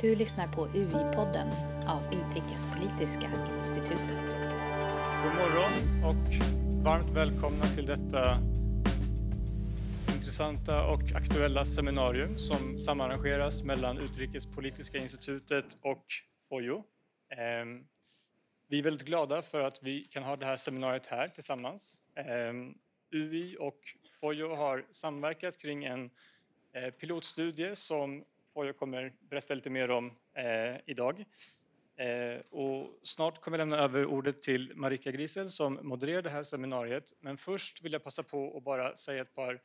Du lyssnar på UI-podden av Utrikespolitiska institutet. God morgon och varmt välkomna till detta intressanta och aktuella seminarium som samarrangeras mellan Utrikespolitiska institutet och FOJO. Ehm, vi är väldigt glada för att vi kan ha det här seminariet här tillsammans. Ehm, UI och FOJO har samverkat kring en eh, pilotstudie som FOJO kommer berätta lite mer om eh, idag. Eh, och snart kommer jag lämna över ordet till Marika Grisel som modererar det här seminariet. Men först vill jag passa på att bara säga ett par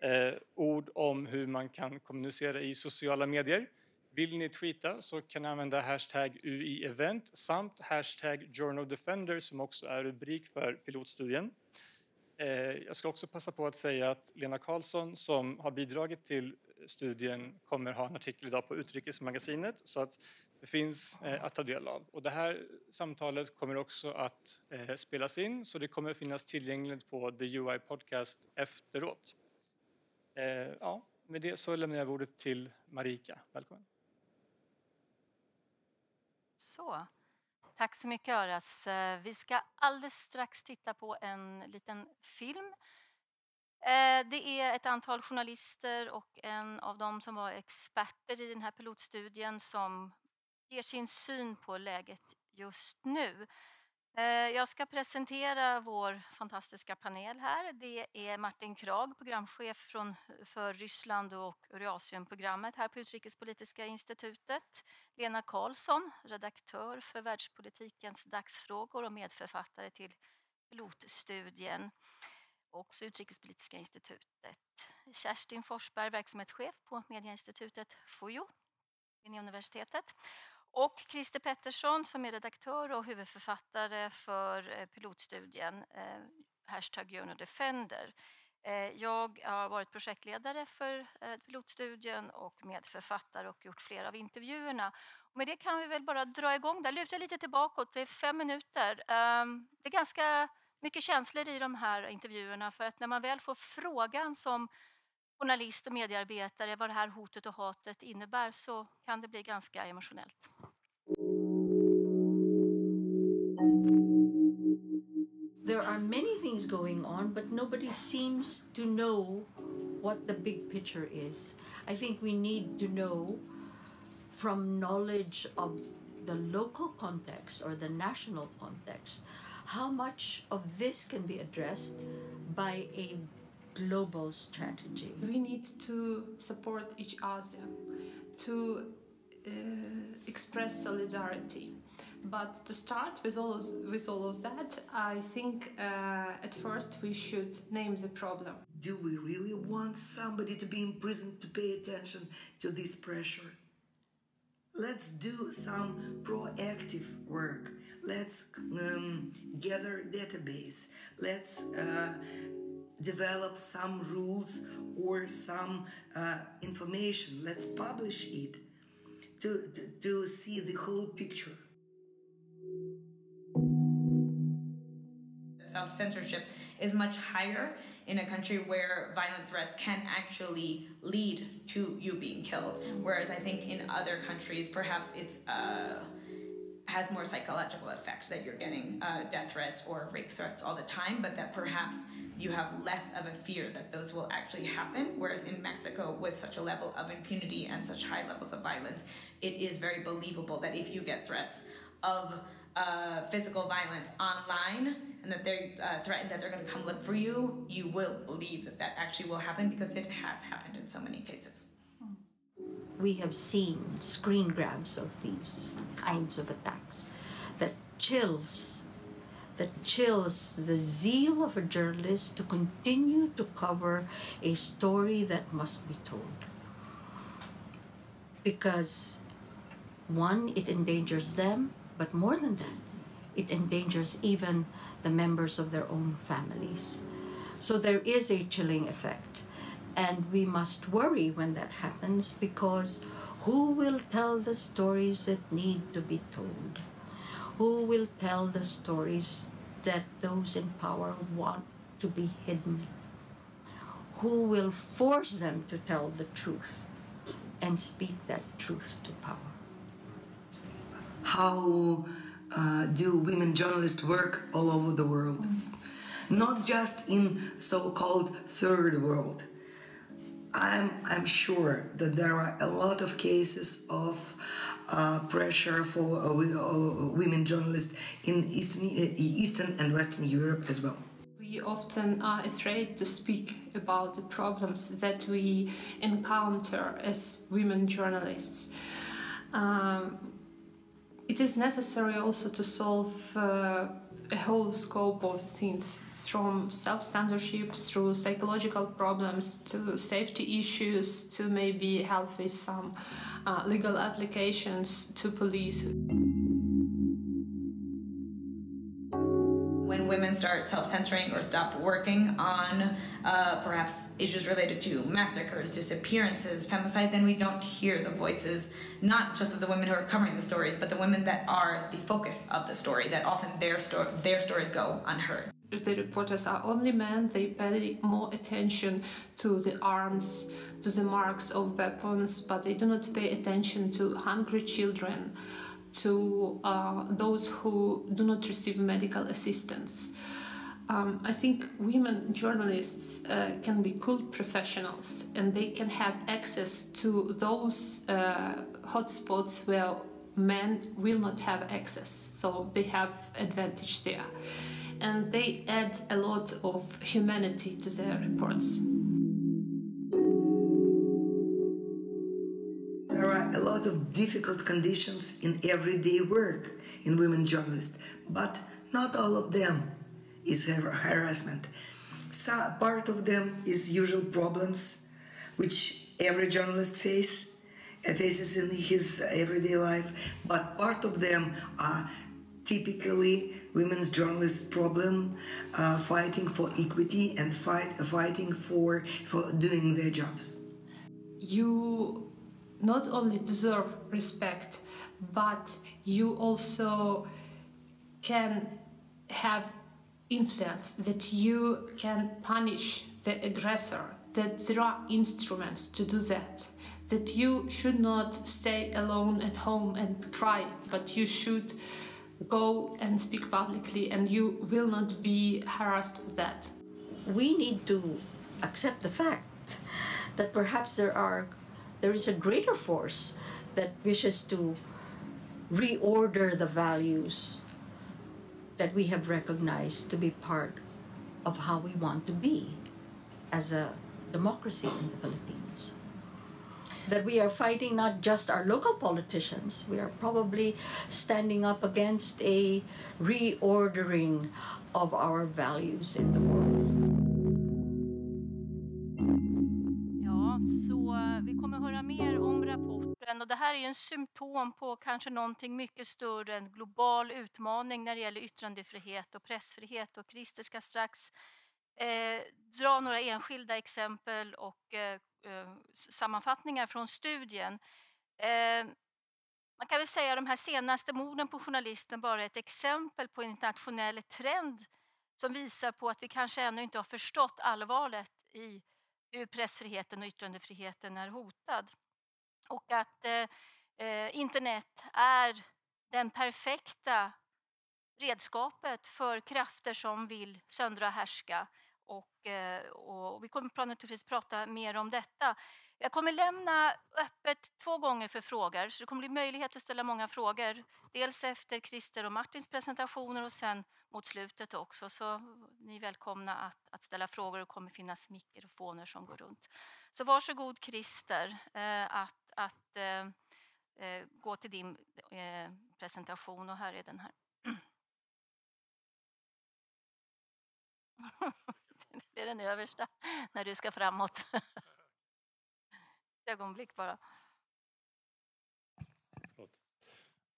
eh, ord om hur man kan kommunicera i sociala medier. Vill ni tweeta så kan ni använda hashtag UIEvent samt hashtag JournalDefender som också är rubrik för pilotstudien. Eh, jag ska också passa på att säga att Lena Karlsson som har bidragit till studien kommer ha en artikel idag på Utrikesmagasinet så att det finns eh, att ta del av. Och det här samtalet kommer också att eh, spelas in så det kommer finnas tillgängligt på The UI Podcast efteråt. Eh, ja, med det så lämnar jag ordet till Marika. Välkommen. Så, tack så mycket Aras. Eh, vi ska alldeles strax titta på en liten film Eh, det är ett antal journalister och en av dem som var experter i den här pilotstudien som ger sin syn på läget just nu. Eh, jag ska presentera vår fantastiska panel här. Det är Martin Krag, programchef från, för Ryssland och Eurasienprogrammet här på Utrikespolitiska institutet. Lena Karlsson, redaktör för Världspolitikens dagsfrågor och medförfattare till pilotstudien också Utrikespolitiska institutet. Kerstin Forsberg, verksamhetschef på Mediainstitutet FOJO, Linnéuniversitetet. Och Christer Pettersson som är redaktör och huvudförfattare för eh, pilotstudien eh, Hashtag Defender. Eh, jag har varit projektledare för eh, pilotstudien och medförfattare och gjort flera av intervjuerna. Och med det kan vi väl bara dra igång där. Luta lite tillbaka, det är fem minuter. Ehm, det är ganska mycket känslor i de här intervjuerna för att när man väl får frågan som journalist och mediearbetare vad det här hotet och hatet innebär så kan det bli ganska emotionellt. There are many things going on, but nobody seems to know what the big picture is. I think we need to know from knowledge of the local context or the national context how much of this can be addressed by a global strategy? We need to support each other, to uh, express solidarity. But to start with all of, with all of that, I think uh, at first we should name the problem. Do we really want somebody to be imprisoned to pay attention to this pressure? Let's do some proactive work let's um, gather database let's uh, develop some rules or some uh, information let's publish it to, to, to see the whole picture self censorship is much higher in a country where violent threats can actually lead to you being killed. Whereas I think in other countries, perhaps it's uh, has more psychological effect that you're getting uh, death threats or rape threats all the time, but that perhaps you have less of a fear that those will actually happen. Whereas in Mexico, with such a level of impunity and such high levels of violence, it is very believable that if you get threats of uh, physical violence online and that they're uh, threatened that they're going to come look for you, you will believe that that actually will happen because it has happened in so many cases we have seen screen grabs of these kinds of attacks that chills that chills the zeal of a journalist to continue to cover a story that must be told. Because one it endangers them but more than that it endangers even the members of their own families. So there is a chilling effect and we must worry when that happens because who will tell the stories that need to be told? Who will tell the stories that those in power want to be hidden? Who will force them to tell the truth and speak that truth to power? how uh, do women journalists work all over the world, not just in so-called third world. I'm I'm sure that there are a lot of cases of uh, pressure for uh, uh, women journalists in Eastern, Eastern and Western Europe as well. We often are afraid to speak about the problems that we encounter as women journalists. Um, it is necessary also to solve uh, a whole scope of things from self-censorship through psychological problems to safety issues to maybe help with some uh, legal applications to police. Women start self-censoring or stop working on uh, perhaps issues related to massacres, disappearances, femicide, then we don't hear the voices, not just of the women who are covering the stories, but the women that are the focus of the story, that often their, sto- their stories go unheard. If the reporters are only men, they pay more attention to the arms, to the marks of weapons, but they do not pay attention to hungry children, to uh, those who do not receive medical assistance. Um, I think women journalists uh, can be good professionals and they can have access to those uh, hotspots where men will not have access. So they have advantage there. And they add a lot of humanity to their reports. Difficult conditions in everyday work in women journalists, but not all of them is harassment. So part of them is usual problems which every journalist face, uh, faces in his everyday life, but part of them are typically women's journalists problem uh, fighting for equity and fight, fighting for, for doing their jobs. You not only deserve respect, but you also can have influence, that you can punish the aggressor, that there are instruments to do that, that you should not stay alone at home and cry, but you should go and speak publicly and you will not be harassed for that. We need to accept the fact that perhaps there are there is a greater force that wishes to reorder the values that we have recognized to be part of how we want to be as a democracy in the Philippines. That we are fighting not just our local politicians, we are probably standing up against a reordering of our values in the world. Det här är en symptom på kanske någonting mycket större, en global utmaning när det gäller yttrandefrihet och pressfrihet och Christer ska strax eh, dra några enskilda exempel och eh, eh sammanfattningar från studien. Eh, man kan väl säga att de här senaste morden på journalisten bara är ett exempel på en internationell trend som visar på att vi kanske ännu inte har förstått allvaret i hur pressfriheten och yttrandefriheten är hotad. Och att eh, eh, internet är den perfekta redskapet för krafter som vill söndra och härska. Och, eh, och vi kommer naturligtvis prata mer om detta. Jag kommer lämna öppet två gånger för frågor, så det kommer bli möjlighet att ställa många frågor. Dels efter Christer och Martins presentationer och sen mot slutet också. Så ni är välkomna att, att ställa frågor och kommer finnas mikrofoner som går runt. Så varsågod Christer eh, att, att eh, eh, gå till din eh, presentation och här är den här. Det är den översta när du ska framåt. Ett ögonblick bara. Förlåt.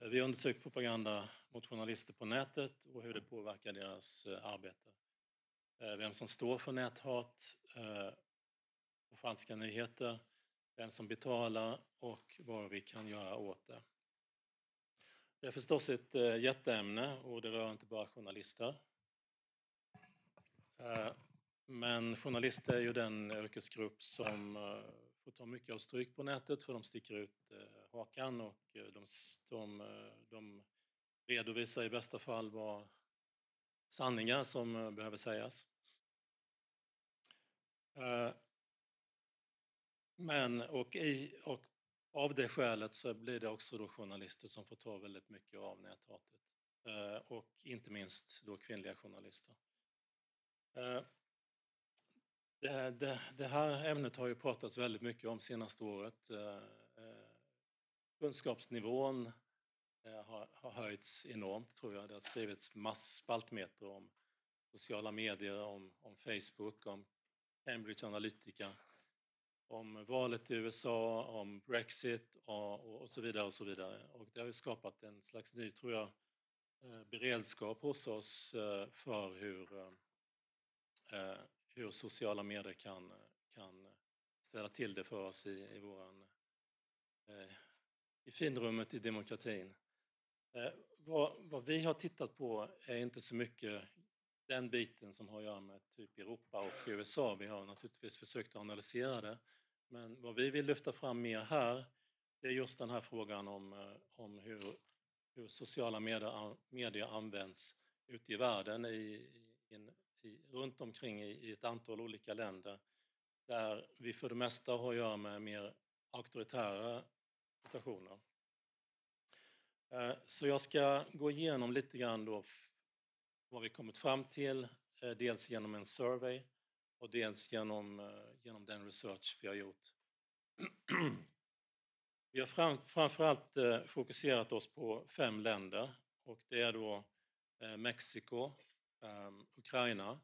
Eh, vi har undersökt propaganda mot journalister på nätet och hur det påverkar deras eh, arbete. Eh, vem som står för näthat och falska nyheter, vem som betalar och vad vi kan göra åt det. Det är förstås ett eh, jätteämne och det rör inte bara journalister. Eh, men journalister är ju den yrkesgrupp som eh, får ta mycket av stryk på nätet för de sticker ut hakan och de, de, de redovisar i bästa fall vad sanningar som behöver sägas. Men och, i, och av det skälet så blir det också då journalister som får ta väldigt mycket av näthatet. Eh, och inte minst då kvinnliga journalister. Eh, det, det, det, här ämnet har ju pratats väldigt mycket om senaste året. Eh, kunskapsnivån har, har höjts enormt tror jag. Det har skrivits mass spaltmeter om sociala medier, om, om Facebook, om Cambridge Analytica, om valet i USA, om Brexit och, och, så vidare och så vidare. Och det har ju skapat en slags ny, tror jag, eh, beredskap hos oss eh, för hur eh, hur sociala medier kan, kan ställa till det för oss i, i, våran, i finrummet i demokratin. Vad, vad, vi har tittat på är inte så mycket den biten som har att göra med typ Europa och USA. Vi har naturligtvis försökt analysera det. Men vad vi vill lyfta fram mer här, det är just den här frågan om, eh, om hur, hur sociala medier, medier används ute i världen i, i i, runt omkring i, i ett antal olika länder där vi för det mesta har att göra med mer auktoritära situationer. Eh, så jag ska gå igenom lite grann då vad vi kommit fram till, eh, dels genom en survey och dels genom, eh, genom den research vi har gjort. Vi har fram, framförallt eh, fokuserat oss på fem länder och det är då Mexiko, ehm, Ukraina,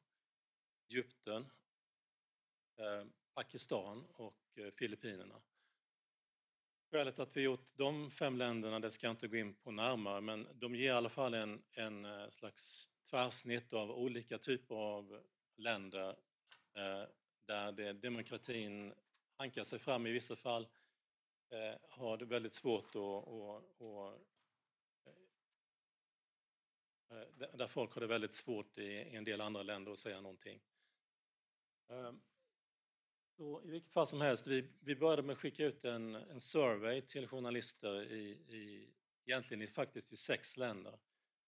Egypten, Pakistan och Filippinerna. Skälet att vi gjort de fem länderna, det ska jag inte gå in på närmare, men de ger i alla fall en, en eh, slags tvärsnitt av olika typer av länder eh, där det, demokratin hankar sig fram i vissa fall, eh, har det väldigt svårt att, att, att Eh, eh där folk har det väldigt svårt i en del andra länder att säga någonting. Ehm, så I vilket fall som helst, vi, vi började med att skicka ut en, en survey till journalister i, i, egentligen i, faktiskt i sex länder.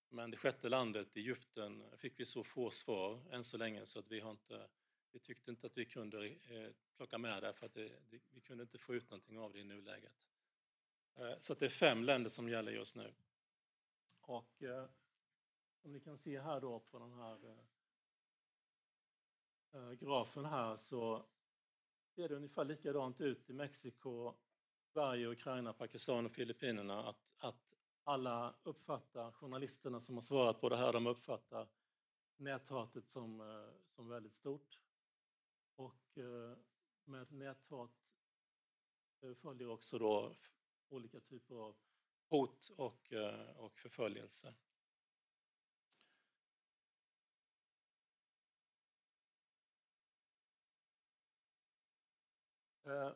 Men det sjätte landet, Egypten, fick vi så få svar än så länge så att vi, har inte, vi tyckte inte att vi kunde eh, plocka med det för att det, det, vi kunde inte få ut någonting av det i nuläget. Eh, så att det är fem länder som gäller just nu. Och eh, som ni kan se här då på den här eh, eh, grafen här så ser det ungefär likadant ut i Mexiko, Sverige, Ukraina, Pakistan och Filippinerna att, att alla uppfattar, journalisterna som har svarat på det här, de uppfattar näthatet som, eh, som väldigt stort. Och eh, med näthat eh, följer också då olika typer av hot och, och förföljelse. Eh,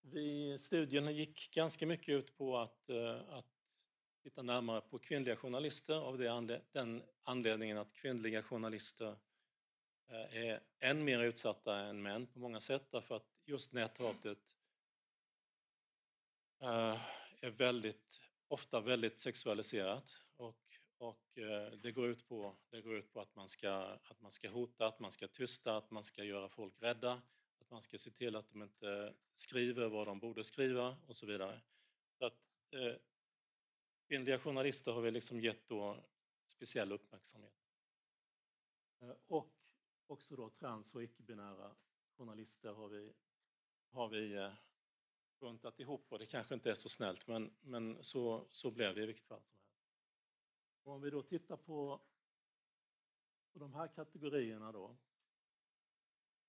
vi, studien gick ganska mycket ut på att, eh, att titta närmare på kvinnliga journalister av den anledningen att kvinnliga journalister eh, är än mer utsatta än män på många sätt därför att just näthatet är väldigt, ofta väldigt sexualiserat och, och det, går ut på, det går ut på att man, ska, att man ska hota, att man ska tysta, att man ska göra folk rädda, att man ska se till att de inte skriver vad de borde skriva och så vidare. Så att, eh, kvinnliga journalister har vi liksom gett då speciell uppmärksamhet. Eh, och också då trans och icke-binära journalister har vi, har vi eh, buntat ihop och det kanske inte är så snällt men, men så, så blev det i vilket fall som helst. Och om vi då tittar på, på de här kategorierna då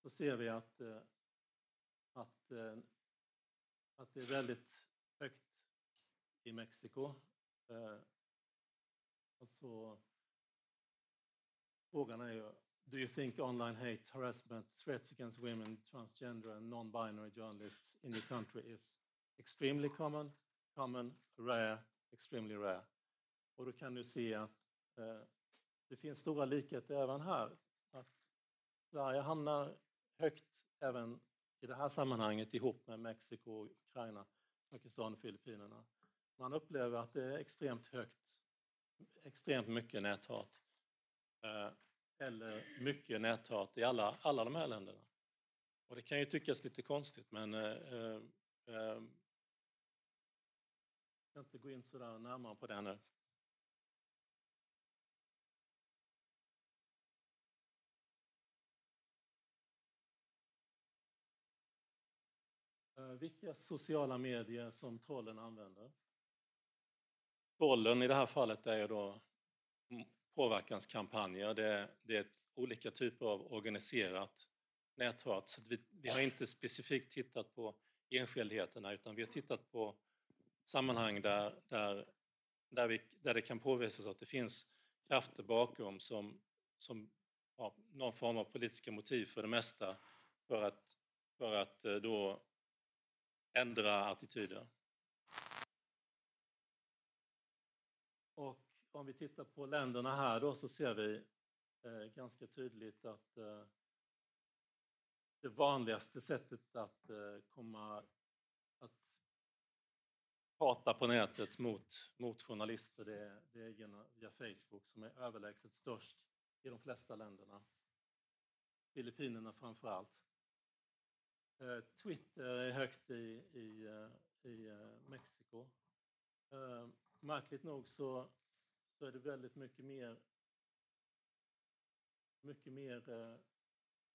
så ser vi att, eh, att, eh, att det är väldigt högt i Mexiko. Alltså, frågan är ju Do you think online hate, harassment, threats against women, transgender and non-binary journalists in your country is extremely common, common, rare, extremely rare? Och då kan du se att eh, det finns stora likheter även här. Att Sverige hamnar högt även i det här sammanhanget ihop med Mexiko, Ukraina, Pakistan och Filippinerna. Man upplever att det är extremt högt, extremt mycket näthat. Eh, eller mycket näthat i alla, alla de här länderna. Och det kan ju tyckas lite konstigt men eh, eh, eh jag ska inte gå in sådär närmare på det nu. Eh, Vilka sociala medier som trollen använder? Trollen i det här fallet är ju då påverkanskampanjer. Det, det är olika typer av organiserat näthat. Så vi, vi har inte specifikt tittat på enskildheterna utan vi har tittat på sammanhang där, där, där, vi, där det kan påvisas att det finns krafter bakom som, som har någon form av politiska motiv för det mesta för att, för att eh, då ändra attityder. Och om vi tittar på länderna här då så ser vi eh, ganska tydligt att eh, det vanligaste sättet att eh, komma att prata på nätet mot, mot journalister det är, det är genom, via Facebook som är överlägset störst i de flesta länderna. Filippinerna framför allt. Eh, Twitter är högt i, i, eh, i eh, Mexiko. Märkligt nog så, så är det väldigt mycket mer mycket mer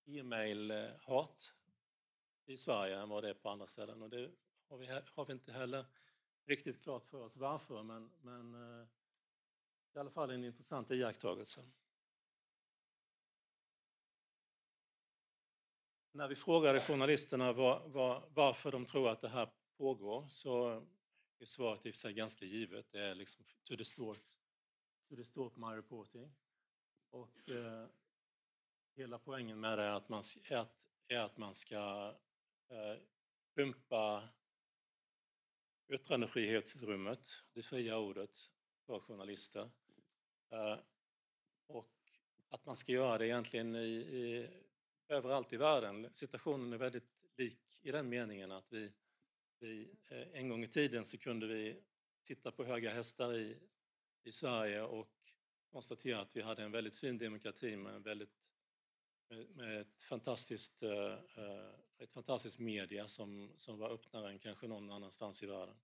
e-mail-hat i Sverige än vad det är på andra ställen. Och det har vi, har vi inte heller riktigt klart för oss varför, men, men i alla fall en intressant iakttagelse. När vi frågade journalisterna var, var, varför de tror att det här pågår så är svaret i och för sig ganska givet. Det är liksom to distort, to distort my reporting. Och eh, hela poängen med det är att man, är att, är att man ska eh, pumpa yttrandefrihetsutrymmet, det fria ordet, för journalister. Eh, och att man ska göra det egentligen i, i, överallt i världen. Situationen är väldigt lik i den meningen att vi, vi eh, en gång i tiden så kunde vi sitta på höga hästar i, i Sverige och konstatera att vi hade en väldigt fin demokrati med en väldigt med ett fantastiskt, eh, eh, ett fantastiskt media som, som var öppnare än kanske någon annanstans i världen.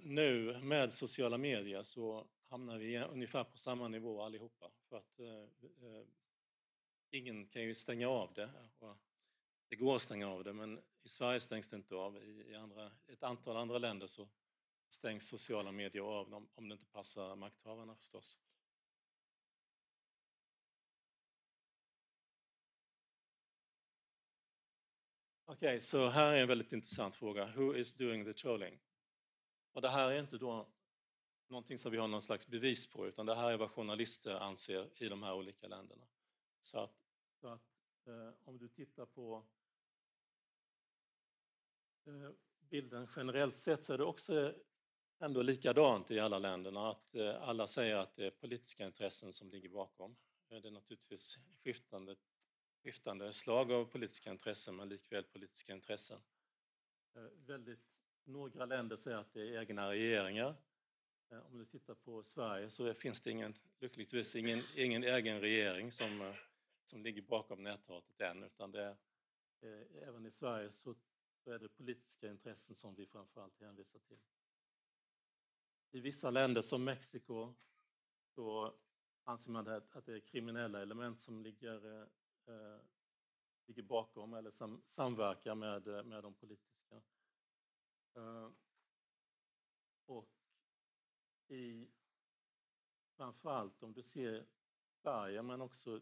Nu med sociala medier så hamnar vi ungefär på samma nivå allihopa för att ingen kan ju stänga av det. Det går att stänga av det men i Sverige stängs det inte av. I andra, ett antal andra länder så stängs sociala medier av om det inte passar makthavarna förstås. Okej, okay, så här är en väldigt intressant fråga. Who is doing the trolling? Och det här är inte då någonting som vi har någon slags bevis på utan det här är vad journalister anser i de här olika länderna. Så att, så att eh, om du tittar på eh, bilden generellt sett så är det också ändå likadant i alla länderna att eh, alla säger att det är politiska intressen som ligger bakom. Eh, det är naturligtvis skiftande skiftande slag av politiska intressen men likväl politiska intressen. Eh, väldigt, några länder säger att det är egna regeringar. Eh, om du tittar på Sverige så finns det ingen, lyckligtvis ingen, ingen egen regering som, eh, som ligger bakom näthatet än utan det är, även i Sverige så, så är det politiska intressen som vi framförallt hänvisar till. I vissa länder som Mexiko så anser man att det är kriminella element som ligger eh, ligger bakom eller sam, samverkar med, med de politiska. Eh, och i framförallt om du ser Sverige men också,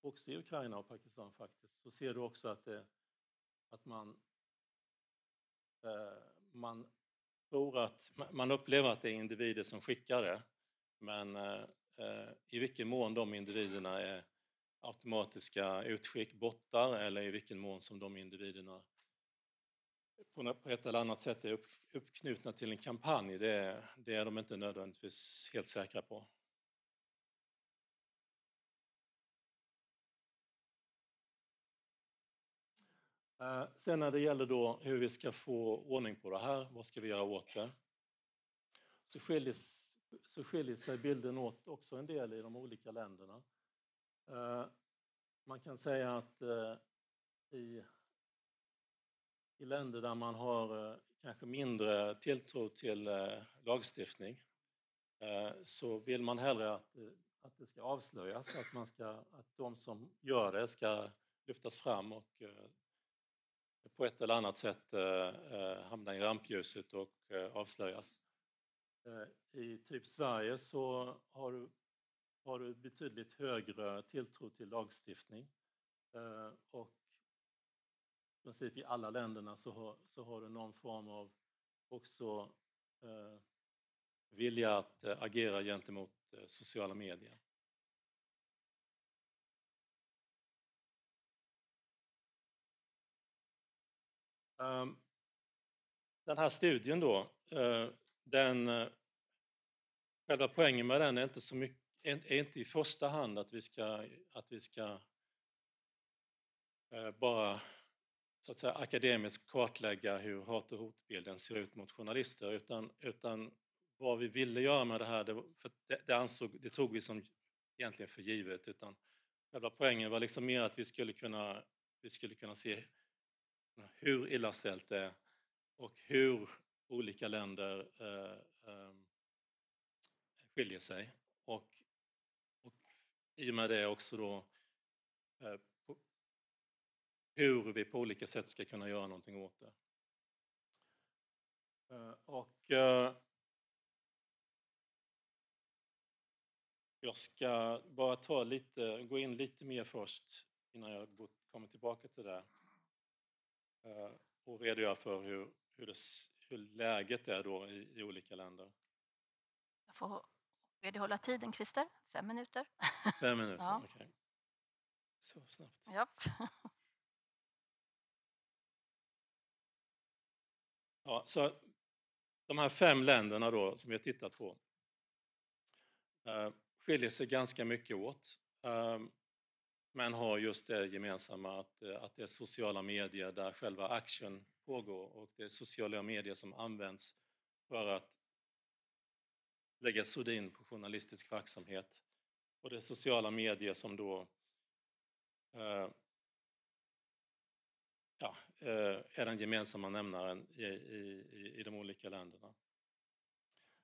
också i Ukraina och Pakistan faktiskt så ser du också att, det, att man, eh, man tror att man upplever att det är individer som skickar det men eh, eh, i vilken mån de individerna är automatiska utskick, bottar eller i vilken mån som de individerna på ett eller annat sätt är uppknutna till en kampanj, det är, det är de inte nödvändigtvis helt säkra på. Eh, sen när det gäller då hur vi ska få ordning på det här, vad ska vi göra åt det? Så skiljer, så skiljer sig bilden åt också en del i de olika länderna. Eh, man kan säga att eh, i, i länder där man har kanske mindre tilltro till lagstiftning så vill man hellre att, att det ska avslöjas, att, man ska, att de som gör det ska lyftas fram och på ett eller annat sätt eh, eh hamna i rampljuset och eh, avslöjas. Eh, I typ Sverige så har du, har du betydligt högre tilltro till lagstiftning eh, och i princip i alla länderna så har, så har du någon form av också vilja att agera gentemot sociala medier. Ehm, den här studien då, eh, den, eh, själva poängen med den är inte, så mycket, är inte i första hand att vi ska, att vi ska eh, bara så att säga, akademiskt kartlägga hur hat och hotbilden ser ut mot journalister utan, utan vad vi ville göra med det här, det, för det, det, ansåg, det tog vi som egentligen för givet utan själva poängen var liksom mer att vi skulle kunna, vi skulle kunna se hur illa ställt det är och hur olika länder eh, eh, skiljer sig. Och, och i och med det också då eh, på, hur vi på olika sätt ska kunna göra någonting åt det. Eh, och eh, jag ska bara ta lite, gå in lite mer först innan jag kommer tillbaka till det. Eh, och redogöra för hur, hur, det, hur läget är då i, i olika länder. Jag får be dig hålla tiden, Christer. Fem minuter. Fem minuter, ja. okej. Okay. Så snabbt. Japp. Ja, så de här fem länderna då som vi har tittat på eh, skiljer sig ganska mycket åt. Um, men har just det gemensamma att, eh, att det är sociala medier där själva action pågår och det är sociala medier som används för att lägga sordin på journalistisk verksamhet. Och det är sociala medier som då eh, ja, eh, är den gemensamma nämnaren i, i, i de olika länderna.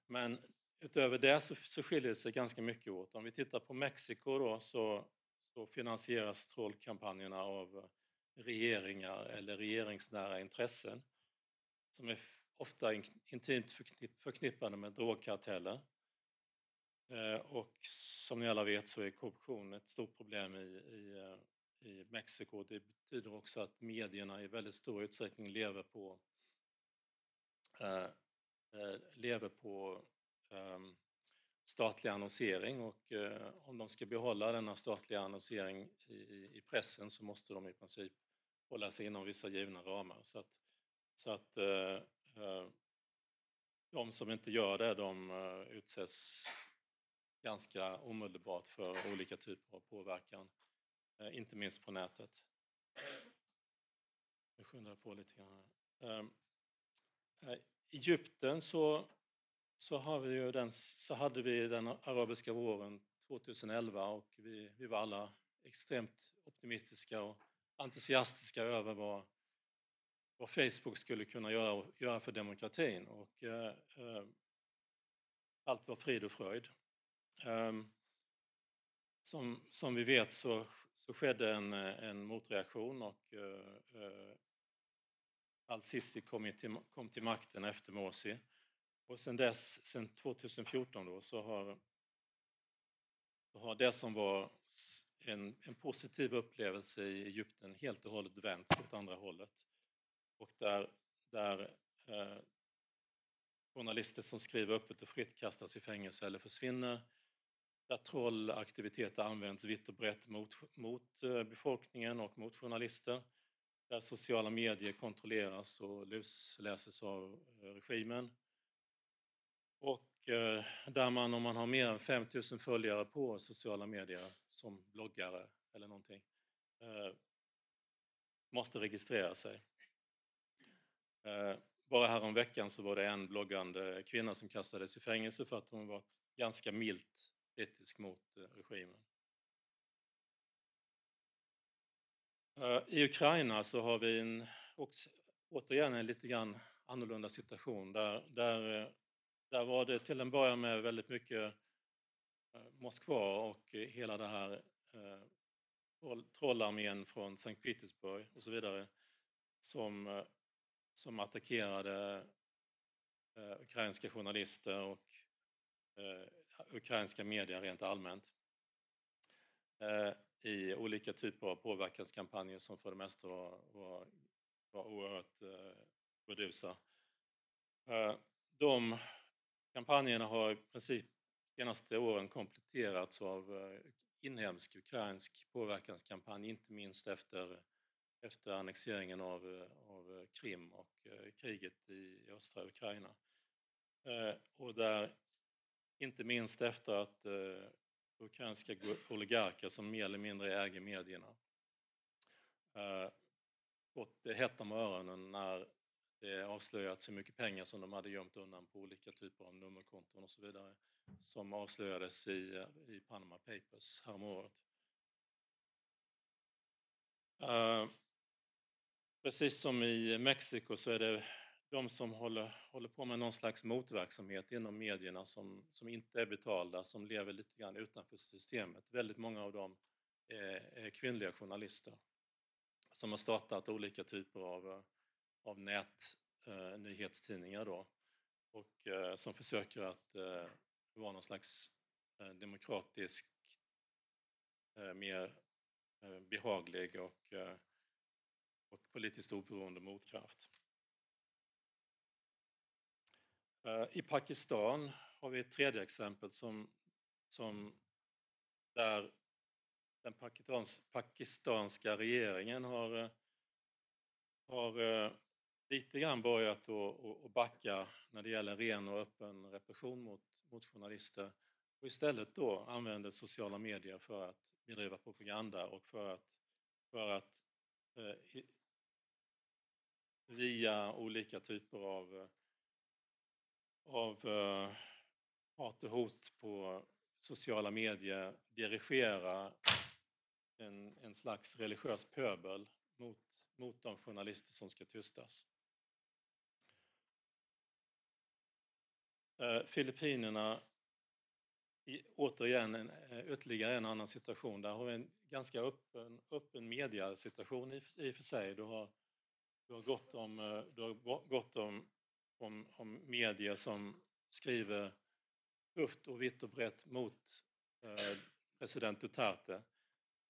Men utöver det så, så skiljer det sig ganska mycket åt. Om vi tittar på Mexiko då så så finansieras trollkampanjerna av eh, regeringar eller regeringsnära intressen som är ofta intimt förknippade med drogkarteller. Eh, och som ni alla vet så är korruption ett stort problem i, i, eh, i Mexiko. Det betyder också att medierna i väldigt stor utsträckning lever på, äh, lever på ähm, statlig annonsering och eh, om de ska behålla denna statliga annonsering i, pressen så måste de i princip hålla sig inom vissa givna ramar. Så att, så att eh, eh, de som inte gör det, de utsätts ganska omedelbart för olika typer av påverkan, inte minst på nätet. Nu skyndar på lite grann. I ehm, Egypten så så, har vi ju den, så hade vi den arabiska våren 2011 och vi, vi var alla extremt optimistiska och entusiastiska över vad, vad Facebook skulle kunna göra, göra för demokratin. Och, eh, eh, allt var frid och fröjd. Eh, som, som vi vet så, så skedde en, en motreaktion och eh, eh Al-Sisi kom, till, kom till makten efter Morsi. Och sen dess, sen 2014 då, så har, så har det som var en, en positiv upplevelse i Egypten helt och hållet vänts åt andra hållet. Och där, där eh, journalister som skriver öppet och fritt kastas i fängelse eller försvinner, där trollaktiviteter används vitt och brett mot, mot eh, befolkningen och mot journalister, där sociala medier kontrolleras och lusläses av eh, regimen, och eh, där man om man har mer än 5000 följare på sociala medier som bloggare eller någonting eh, måste registrera sig. Eh, bara häromveckan veckan så var det en bloggande kvinna som kastades i fängelse för att hon varit ganska milt kritisk mot eh, regimen. Eh, I Ukraina så har vi en, också, återigen en lite grann annorlunda situation där, där, där var det till en början med väldigt mycket eh, Moskva och eh, hela det här eh, trollarmén från Sankt Petersburg och så vidare som, som attackerade ukrainska journalister och ukrainska medier rent allmänt i olika typer av påverkanskampanjer som för det mesta var, var, var oerhört burdusa. De kampanjerna har i princip de senaste åren kompletterats av eh, inhemsk ukrainsk påverkanskampanj, inte minst efter, efter annexeringen av, eh, av eh, Krim och kriget i östra Ukraina. Och där, inte minst efter att ukrainska oligarker som mer eller mindre äger medierna fått det hett om öronen när Eh, det avslöjats hur mycket pengar som de hade gömt undan på olika typer av nummerkonton och så vidare som avslöjades i, eh, i Panama Papers häromåret. Uh, precis som i Mexiko så är det de som håller, håller på med någon slags motverksamhet inom medierna som, som inte är betalda, som lever lite grann utanför systemet. Väldigt många av dem är, är kvinnliga journalister som har startat olika typer av, av nätnyhetstidningar eh, då och eh, som försöker att eh, vara någon slags eh, demokratisk, eh, mer eh, behaglig och, eh, och politiskt oberoende motkraft. Eh, I Pakistan har vi ett tredje exempel som, som där den pakistans, pakistanska regeringen har, eh, har lite grann börjat att backa när det gäller ren och öppen repression mot, mot journalister och istället då använder sociala medier för att bedriva propaganda och för att, för att eh, via olika typer av, av eh, hat och hot på sociala medier dirigera en, en slags religiös pöbel mot, mot de journalister som ska tystas. Eh, Filippinerna, återigen en, eh, ytterligare en annan situation. Där har vi en ganska öppen, öppen mediasituation i, i och för sig. Du har, du har gott om, eh, du har gott om, om, om medier som skriver tufft och vitt och brett mot eh, president Duterte.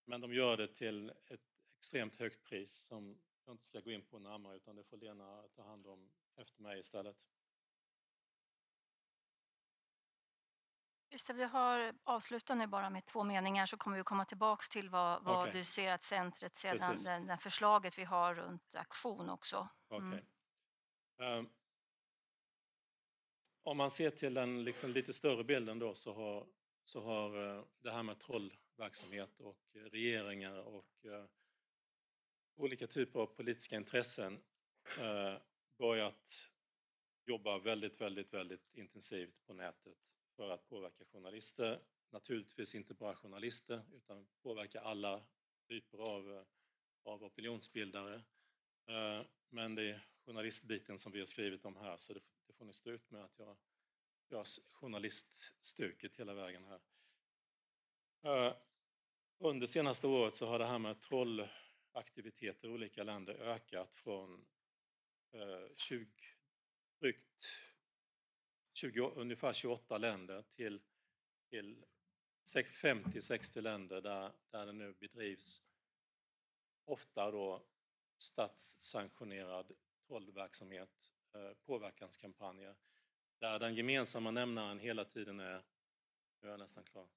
Men de gör det till ett extremt högt pris som jag inte ska gå in på närmare utan det får Lena ta hand om efter mig istället. Visst, vi har avslutat nu bara med två meningar så kommer vi komma tillbaks till vad, vad okay. du ser att centret sedan, den, den, förslaget vi har runt aktion också. Mm. Okay. Um, om man ser till den liksom lite större bilden då så har, så har uh, det här med trollverksamhet och regeringar och uh, olika typer av politiska intressen uh, börjat jobba väldigt, väldigt, väldigt intensivt på nätet för att påverka journalister. Naturligtvis inte bara journalister utan påverka alla typer av, eh, av opinionsbildare. Eh, men det är journalistbiten som vi har skrivit om här så det, det får ni stå ut med att jag gör journaliststuket hela vägen här. Eh, under senaste året så har det här med trollaktiviteter i olika länder ökat från 20, drygt 20, ungefär 28 länder till, till 50-60 länder där, där det nu bedrivs ofta då statssanktionerad trollverksamhet, eh, påverkanskampanjer, där den gemensamma nämnaren hela tiden är, nu är jag nästan klar,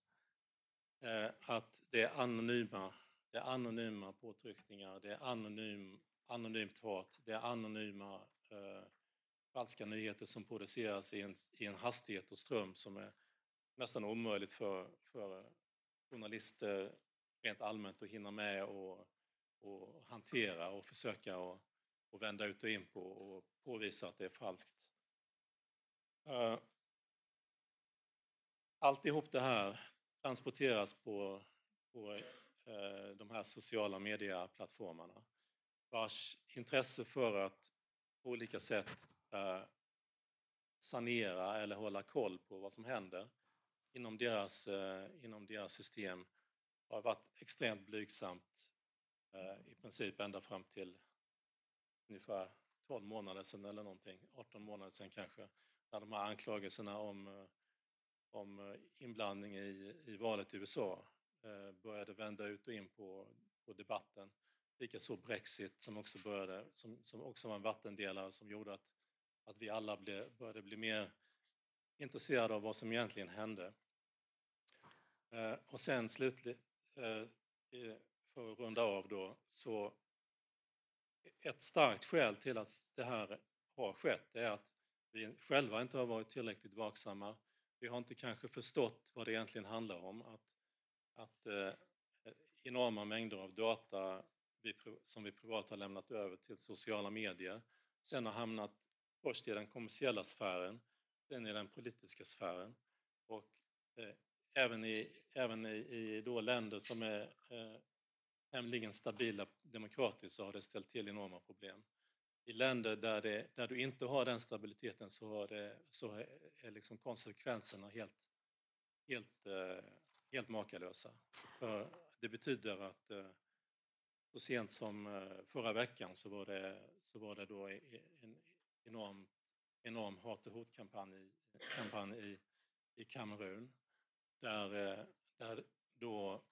eh, att det är anonyma, det är anonyma påtryckningar, det är anonym, anonymt hat, det är anonyma eh, falska nyheter som produceras i en, i en hastighet och ström som är nästan omöjligt för, för journalister rent allmänt att hinna med och, att hantera och försöka och, och vända ut och in på och påvisa att det är falskt. Eh, alltihop det här transporteras på, på eh, de här sociala medieplattformarna vars intresse för att på olika sätt Eh, sanera eller hålla koll på vad som händer inom deras, eh, inom deras system har varit extremt blygsamt eh, i princip ända fram till ungefär 12 månader sedan eller någonting, 18 månader sedan kanske, när de här anklagelserna om, om inblandning i, i valet i USA eh, började vända ut och in på, på debatten. Likaså Brexit som också, började, som, som också var en vattendelare som gjorde att, att vi alla började bli mer intresserade av vad som egentligen hände. Eh, och sen slutligen, eh, för att runda av då, så ett starkt skäl till att det här har skett är att vi själva inte har varit tillräckligt vaksamma. Vi har inte kanske förstått vad det egentligen handlar om. Att, att eh, enorma mängder av data vi, som vi privat har lämnat över till sociala medier sen har hamnat först i den kommersiella sfären, sen i den politiska sfären och eh, även i, även i, i då länder som är eh, tämligen stabila demokratiskt så har det ställt till enorma problem. I länder där, det, där du inte har den stabiliteten så, har det, så är liksom konsekvenserna helt, helt, eh, helt makalösa. För det betyder att eh, så sent som eh, förra veckan så var det, så var det då en enorm, enorm hat och hotkampanj kampanj i, i Kamerun där, eh, där då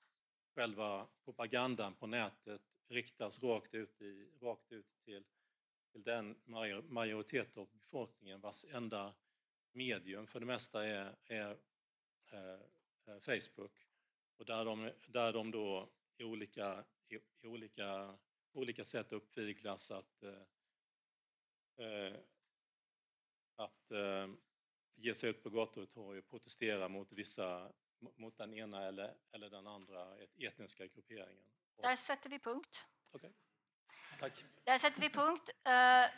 själva propagandan på nätet riktas rakt ut, i, rakt ut till, till den majoritet av befolkningen vars enda medium för det mesta är, är eh, eh, Facebook. Och där de, där de då i olika, i, i olika, olika sätt uppviglas att, eh att eh, ge sig ut på gator och torg och protestera mot vissa mot den ena eller, eller den andra etniska grupperingen. Där sätter vi punkt. Okay. Tack. Där sätter vi punkt. Eh,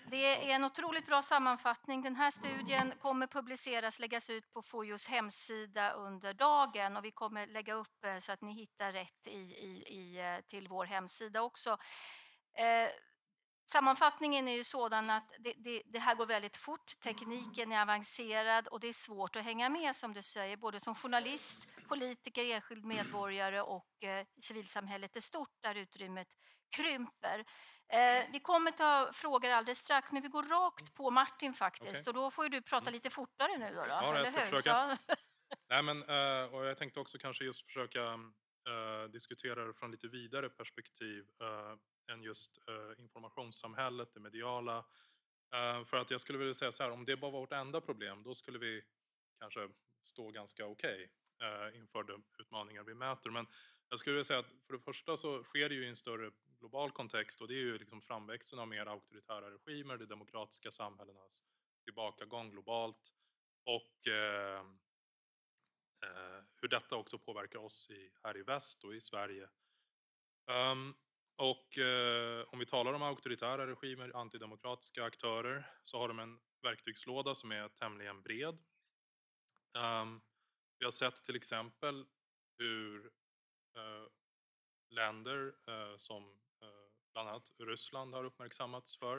det är en otroligt bra sammanfattning. Den här studien kommer publiceras, läggas ut på Fojos hemsida under dagen och vi kommer lägga upp eh, så att ni hittar rätt i, i, i eh, till vår hemsida också. Sammanfattningen är ju sådan att det, det, det, här går väldigt fort, tekniken är avancerad och det är svårt att hänga med som du säger, både som journalist, politiker, enskild medborgare och eh, civilsamhället är stort där utrymmet krymper. Eh, vi kommer ta frågor alldeles strax, men vi går rakt på Martin faktiskt okay. och då får du prata mm. lite fortare nu då. då ja, jag ska hur? försöka. Nej, men, eh, och jag tänkte också kanske just försöka uh, diskutera det från lite vidare perspektiv. Än just eh, informationssamhället, det mediala. Eh, för att jag skulle vilja säga så här, om det bara var vårt enda problem, då skulle vi kanske stå ganska okej okay, inför de utmaningar vi möter. Men jag skulle vilja säga att för det första så sker det ju i en större global kontext och det är ju liksom framväxten av mer auktoritära regimer, de demokratiska samhällenas tillbakagång globalt och eh, eh, hur detta också påverkar oss i, här i väst och i Sverige. Um, och eh, om vi talar om auktoritära regimer, antidemokratiska aktörer, så har de en verktygslåda som är tämligen bred. Um, vi har sett till exempel hur eh, länder eh, som eh, bland annat Ryssland har uppmärksammats för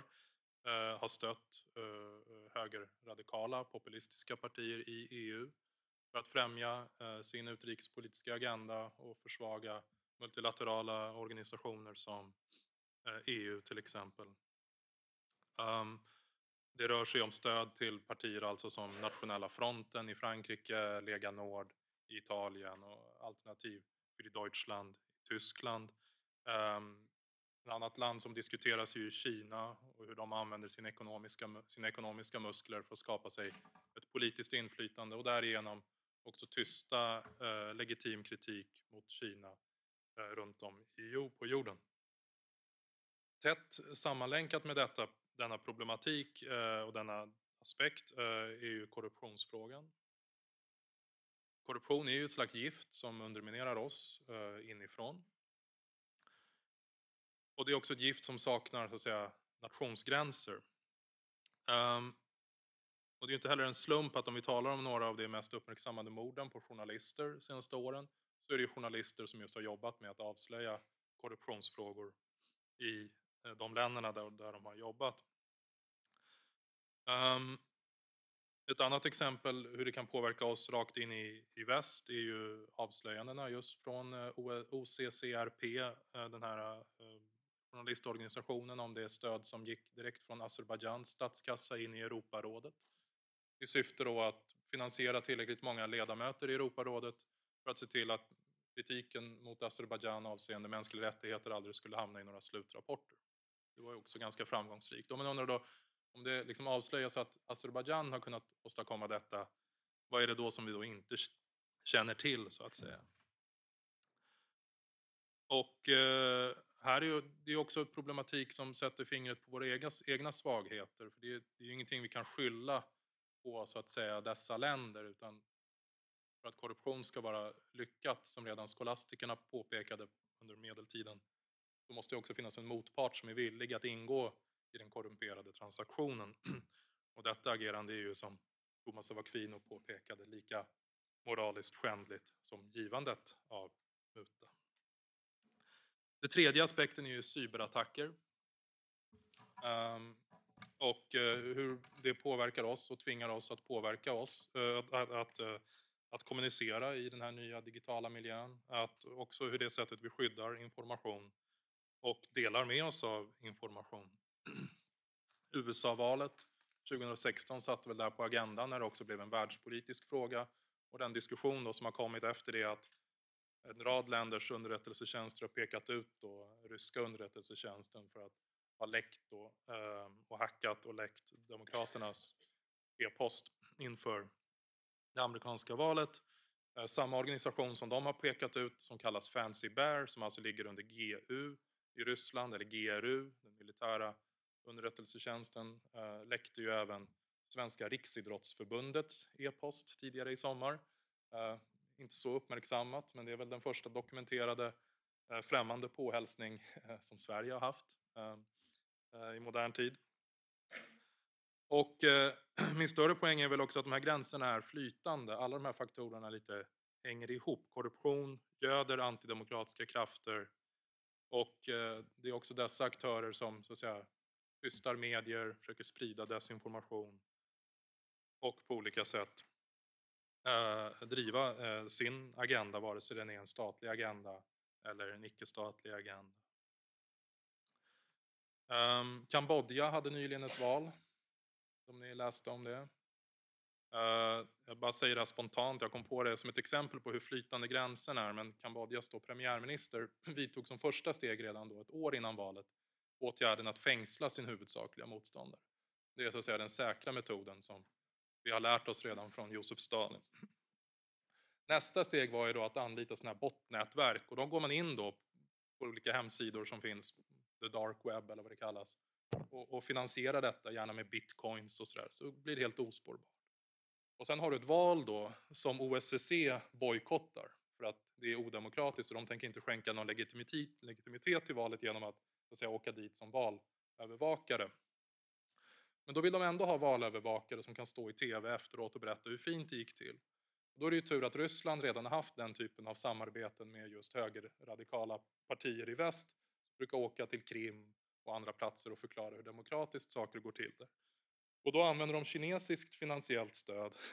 eh, har stött eh, högerradikala populistiska partier i EU för att främja sin utrikespolitiska agenda och försvaga multilaterala organisationer som eh, EU till exempel. Um, det rör sig om stöd till partier alltså som Nationella fronten i Frankrike, Lega Nord i Italien och Alternativ för Deutschland i Tyskland. Um, ett annat land som diskuteras är ju Kina och hur de använder sin ekonomiska, sina ekonomiska muskler för att skapa sig ett politiskt inflytande och därigenom också tysta eh, legitim kritik mot Kina Eh, runt om på jorden. Tätt sammanlänkat med detta, denna problematik eh, och denna aspekt eh, är ju korruptionsfrågan. Korruption är ju ett slags gift som underminerar oss inifrån. och det är också ett gift som saknar så att säga, nationsgränser. Ehm, och det är inte heller en slump att om vi talar om några av de mest uppmärksammade morden på journalister de senaste åren så är det journalister som just har jobbat med att avslöja korruptionsfrågor i eh, de länderna där, där de har jobbat. Um, ett annat exempel hur det kan påverka oss rakt in i, i väst är ju avslöjandena just från eh, OCCRP, eh, den här journalistorganisationen om det stöd som gick direkt från Azerbajdzjans statskassa in i Europarådet. I syfte då att finansiera tillräckligt många ledamöter i Europarådet för att se till att kritiken mot Azerbajdzjan avseende mänskliga rättigheter aldrig skulle hamna i några slutrapporter. Det var ju också ganska framgångsrikt. Man undrar då, om det liksom avslöjas att Azerbajdzjan har kunnat åstadkomma detta, vad är det då som vi då inte känner till så att säga? Och eh, här är ju, det är också en problematik som sätter fingret på våra egna, egna svagheter. För det, är, det är ju ingenting vi kan skylla på så att säga dessa länder utan för att korruption ska vara lyckat, som redan skolastikerna påpekade under medeltiden, då måste det också finnas en motpart som är villig att ingå i den korrumperade transaktionen. Och detta agerande är ju som Thomas av Aquino påpekade lika moraliskt skändligt som givandet av muta. Den tredje aspekten är ju cyberattacker. Um, och eh, hur det påverkar oss och tvingar oss att påverka oss, eh, att, att, att, att, kommunicera i den här nya digitala miljön. Att också hur det sättet vi skyddar information och delar med oss av information. USA-valet 2016 satte väl där på agendan när det också blev en världspolitisk fråga och den diskussion då som har kommit efter det att en rad länders underrättelsetjänster har pekat ut då ryska underrättelsetjänsten för att ha läckt då, eh, och hackat och läckt demokraternas e-post inför det amerikanska valet. Eh, samma organisation som de har pekat ut som kallas Fancy Bear som alltså ligger under GU i Ryssland, eller GRU, den militära underrättelsetjänsten, eh, läckte ju även Svenska Riksidrottsförbundets e-post tidigare i sommar eh, inte så uppmärksammat, men det är väl den första dokumenterade främmande påhälsning som Sverige har haft i modern tid. Och eh, min större poäng är väl också att de här gränserna är flytande. Alla de här faktorerna lite hänger ihop. Korruption göder antidemokratiska krafter och eh, det är också dessa aktörer som så att säga tystar medier, försöker sprida desinformation och på olika sätt eh, driva eh, sin agenda, vare sig den är en statlig agenda eller en icke-statlig agenda. Um, Kambodja hade nyligen ett val, om ni läste om det. Eh, jag bara säger det här spontant, jag kom på det som ett exempel på hur flytande gränsen är, men Kambodjas då premiärminister vidtog som första steg redan då ett år innan valet åtgärden att fängsla sin huvudsakliga motståndare. Det är så att säga den säkra metoden som vi har lärt oss redan från Josef Stalin. Nästa steg var ju då att anlita sådana här botnätverk och då går man in då på olika hemsidor som finns, the dark web eller vad det kallas, och, och finansierar detta gärna med bitcoins och sådär, så blir det helt ospårbart. Och sen har du ett val då som OSSE bojkottar för att det är odemokratiskt och de tänker inte skänka någon legitimitet, legitimitet till valet genom att, så att säga, åka dit som valövervakare. Men då vill de ändå ha valövervakare som kan stå i tv efteråt och berätta hur fint det gick till. Då är det ju tur att Ryssland redan har haft den typen av samarbeten med just högerradikala partier i väst. Som brukar åka till Krim på andra platser och förklara hur demokratiskt saker går till där. Och då använder de kinesiskt finansiellt stöd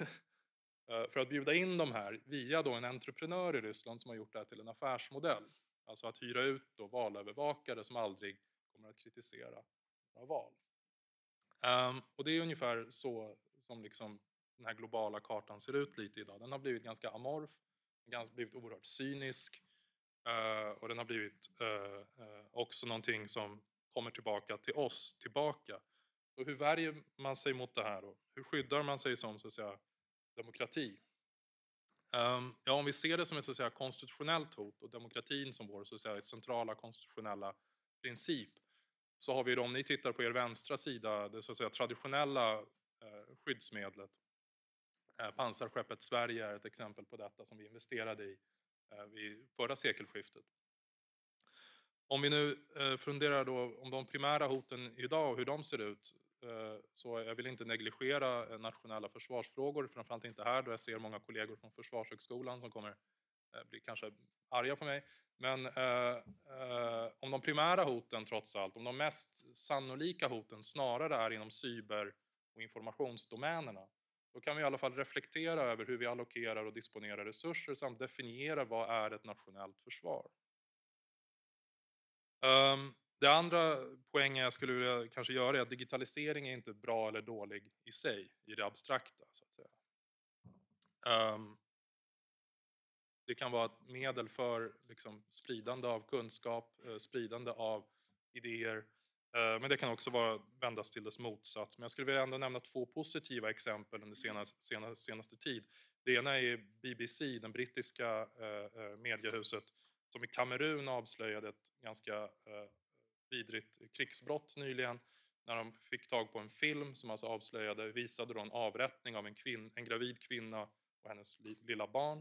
eh, för att bjuda in de här via då en entreprenör i Ryssland som har gjort det här till en affärsmodell. Alltså att hyra ut då valövervakare som aldrig kommer att kritisera några val. Um, och det är ungefär så som liksom den här globala kartan ser ut lite idag. Den har blivit ganska amorf, den har blivit oerhört cynisk uh, och den har blivit uh, uh, också någonting som kommer tillbaka till oss, tillbaka. Och hur värjer man sig mot det här då? Hur skyddar man sig som så att säga, demokrati? Um, ja, om vi ser det som ett så att säga, konstitutionellt hot och demokratin som vår så att säga, centrala konstitutionella princip så har vi då, om ni tittar på er vänstra sida, det så att säga traditionella eh, skyddsmedlet. Eh, pansarskeppet Sverige är ett exempel på detta som vi investerade i eh, vid förra sekelskiftet. Om vi nu eh, funderar då om de primära hoten idag och hur de ser ut eh, så jag vill inte negligera eh, nationella försvarsfrågor, framförallt inte här då jag ser många kollegor från Försvarshögskolan som kommer bli kanske arga på mig. Men eh, eh, om de primära hoten trots allt, om de mest sannolika hoten snarare är inom cyber och informationsdomänerna, då kan vi i alla fall reflektera över hur vi allokerar och disponerar resurser samt definiera vad är ett nationellt försvar. Um, det andra poängen jag skulle vilja kanske göra är att digitalisering är inte bra eller dålig i sig, i det abstrakta. Så att säga. Um, det kan vara ett medel för liksom, spridande av kunskap, eh, spridande av idéer, eh, men det kan också vara, vändas till dess motsats. Men jag skulle vilja ändå nämna två positiva exempel under senaste, senaste, senaste tid. Det ena är BBC, den brittiska eh, eh mediehuset, som i Kamerun avslöjade ett ganska eh, vidrigt krigsbrott nyligen när de fick tag på en film som alltså avslöjade, visade då en avrättning av en, kvinn, en gravid kvinna och hennes lilla barn.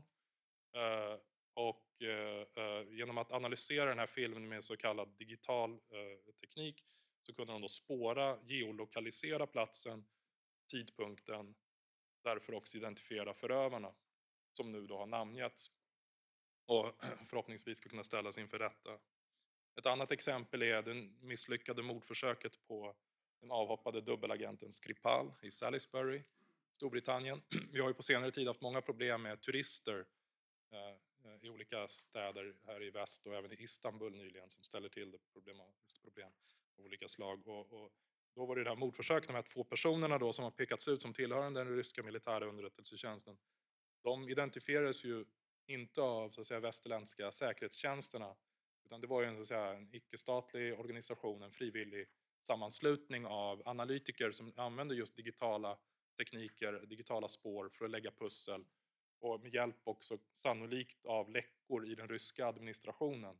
Eh, och eh, eh, genom att analysera den här filmen med så kallad digital eh, teknik så kunde de då spåra, geolokalisera platsen, tidpunkten, därför också identifiera förövarna som nu då har namngetts och förhoppningsvis ska kunna ställas inför rätta. Ett annat exempel är det misslyckade mordförsöket på den avhoppade dubbelagenten Skripal i Salisbury, Storbritannien. Vi har ju på senare tid haft många problem med turister eh, eh, i olika städer här i väst och även i Istanbul nyligen som ställer till det problem av olika slag. Och, och då var det det här mordförsöket, de här två personerna då som har pekats ut som tillhörande den ryska militära underrättelsetjänsten. De identifierades ju inte av så att säga, västerländska säkerhetstjänsterna utan det var ju en, så att säga, en icke-statlig organisation, en frivillig sammanslutning av analytiker som använde just digitala tekniker, digitala spår för att lägga pussel och med hjälp också sannolikt av läckor i den ryska administrationen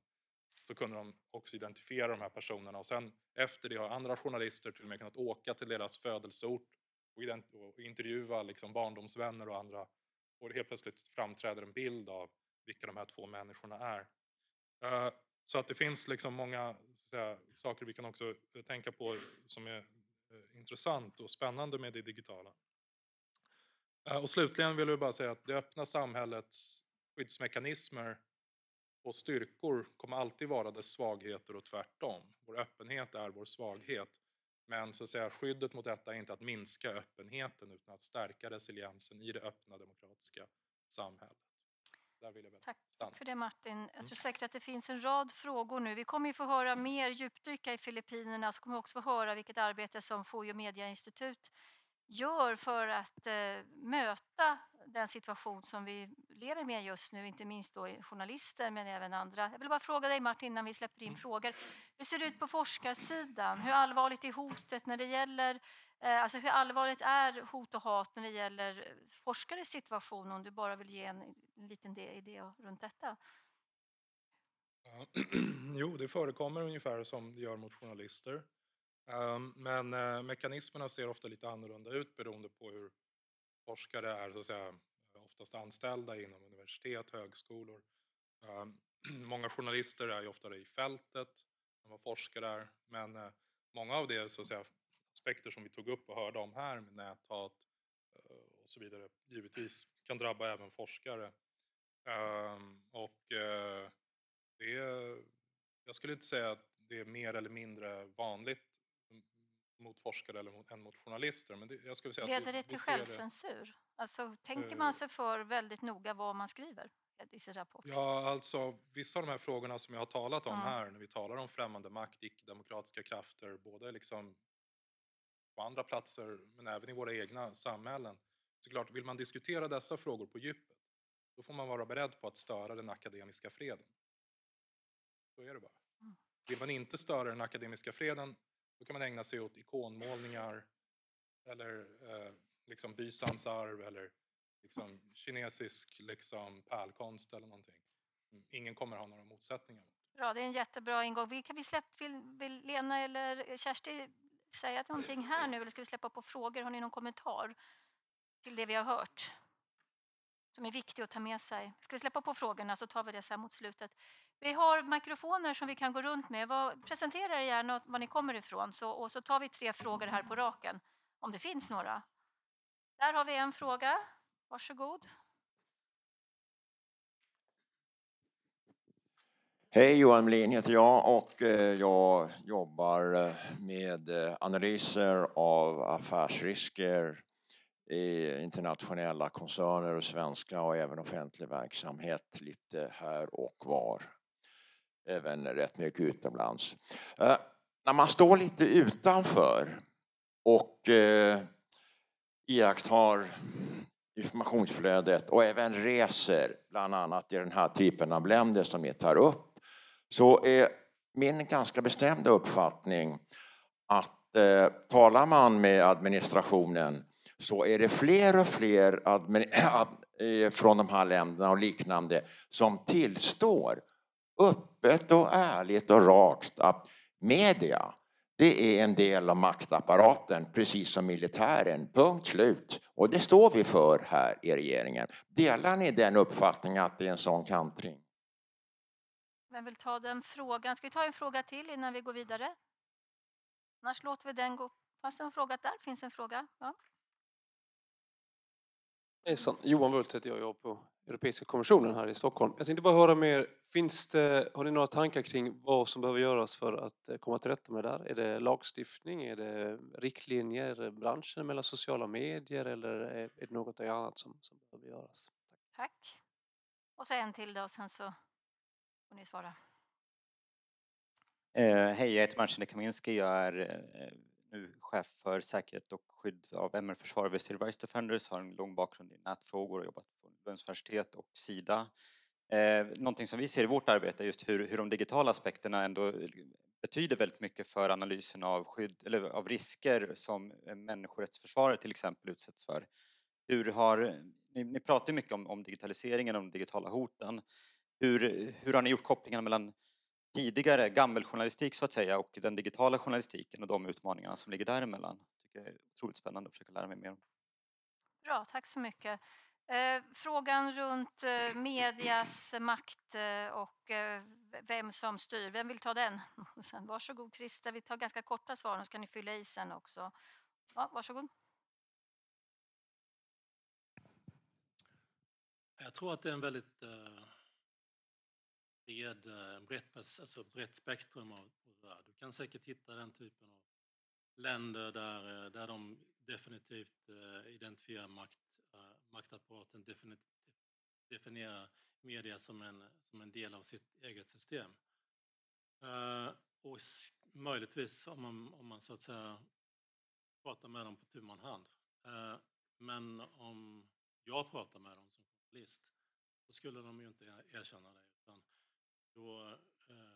så kunde de också identifiera de här personerna. Och sen efter det har andra journalister till och med kunnat åka till deras födelseort och, intervjua liksom barndomsvänner och andra och helt plötsligt framträder en bild av vilka de här två människorna är. Eh, så att det finns liksom många säga, saker vi kan också eh, tänka på som är eh, intressant och spännande med det digitala. Och slutligen vill jag bara säga att det öppna samhällets skyddsmekanismer och styrkor kommer alltid vara dess svagheter och tvärtom. Vår öppenhet är vår svaghet. Men så att säga, skyddet mot detta är inte att minska öppenheten utan att stärka resiliensen i det öppna demokratiska samhället. Tack stanna. för det Martin. Jag Mm. tror säkert att det finns en rad frågor nu. Vi kommer ju få höra mer djupdyka i Filippinerna så kommer vi också få höra vilket arbete som Fojo Media Institut gör för att eh, möta den situation som vi lever med just nu, inte minst då journalister men även andra. Jag vill bara fråga dig Martin innan vi släpper in frågor. Hur ser det ut på forskarsidan? Hur allvarligt är hotet när det gäller Eh, Alltså hur allvarligt är hot och hat när det gäller forskares situation? Om du bara vill ge en, en liten idé runt detta. Ja, Jo, det förekommer ungefär som det gör mot journalister. Ehm, Men eh, mekanismerna ser ofta lite annorlunda ut beroende på hur forskare är så att säga, oftast anställda inom universitet, högskolor. Ehm, många journalister är ju oftare i fältet än vad forskare är. Men eh, många av de så att säga, aspekter som vi tog upp och hörde om här med näthat eh, och så vidare givetvis kan drabba även forskare. Ehm, och eh, det är, jag skulle inte säga att det är mer eller mindre vanligt mot forskare eller mot, än mot journalister. Men det, jag skulle säga att Leder vi, det till ser det- självcensur? Alltså tänker Eh. man sig för väldigt noga vad man skriver i sin rapport? Ja, alltså vissa av de här frågorna som jag har talat om Ja. här, när vi talar om främmande makt, icke-demokratiska krafter, både liksom på andra platser men även i våra egna samhällen. Så klart, vill man diskutera dessa frågor på djupet, då får man vara beredd på att störa den akademiska freden. Så är det bara. Mm. Vill man inte störa den akademiska freden, då kan man ägna sig åt ikonmålningar eller eh, liksom Bysans arv eller liksom kinesisk liksom pärlkonst eller någonting. Mm, ingen kommer ha några motsättningar. Bra, det är en jättebra ingång. Vill, kan vi släpp, vill, vill Lena eller Kersti säga någonting här nu eller ska vi släppa på frågor? Har ni någon kommentar till det vi har hört? Som är viktigt att ta med sig. Ska vi släppa på frågorna så tar vi det sen mot slutet. Vi har mikrofoner som vi kan gå runt med. Vad, presentera er gärna var ni kommer ifrån så, och så tar vi tre frågor här på raken, om det finns några. Där har vi en fråga. Varsågod. Hej, Johan Melin heter jag och eh, jag jobbar eh, med eh, analyser av affärsrisker i internationella koncerner och svenska och även offentlig verksamhet lite här och var. Även rätt mycket utomlands. Eh, när man står lite utanför och eh, iakttar informationsflödet och även reser bland annat i den här typen av länder som ni tar upp så är min ganska bestämda uppfattning att eh, talar man med administrationen så är det fler och fler från de här länderna och liknande som tillstår öppet och ärligt och rakt att media det är en del av maktapparaten, precis som militären. Punkt slut. Och det står vi för här i regeringen. Delar ni den uppfattningen att det är en sån kantring? Vem vill ta den frågan? Ska vi ta en fråga till innan vi går vidare? Annars låter vi den gå. Fanns det en fråga där? Finns en fråga? Ja. Hejsan, Johan Wult heter jag, jag på Europeiska kommissionen här i Stockholm. Jag tänkte bara höra mer, finns det, har ni några tankar kring vad som behöver göras för att eh, komma till rätta med det här? Är det lagstiftning, är det riktlinjer, branschen mellan sociala medier eller är det något annat som, som behöver göras? Tack. Tack. Och så en till då, sen så får ni svara. Eh, hej, jag heter Marcin Kaminski. Jag är eh, nu chef för säkerhet och skydd av MR-försvar vid Civil Rights Defenders, har en lång bakgrund i nätfrågor och jobbat på Lunds universitet och Sida. Eh, någonting som vi ser i vårt arbete är just hur, hur de digitala aspekterna ändå eh, betyder väldigt mycket för analysen av, skydd, eller av risker som eh, människorättsförsvarare till exempel utsätts för. Hur har, eh, ni, ni pratar mycket om, om digitaliseringen och de digitala hoten. Hur, hur har ni gjort kopplingen mellan tidigare gammeljournalistik så att säga och den digitala journalistiken och de utmaningarna som ligger däremellan? Det tycker jag är otroligt spännande att försöka lära mig mer om. Bra, tack så mycket. Eh, frågan runt eh, medias makt eh, och vem som styr, vem vill ta den? Sen, varsågod Christer, vi tar ganska korta svar, så kan ni fylla i sen också. Ja, varsågod. Jag tror att det är en väldigt bred, brett, alltså brett spektrum av det där. Du kan säkert hitta den typen av länder där, där de definitivt identifierar makt, maktapparaten, definierar media som en, som en del av sitt eget system. Eh, och möjligtvis om man, om man så att säga pratar med dem på tu man hand. Eh, men om jag pratar med dem som journalist, då skulle de ju inte erkänna det. Utan då eh,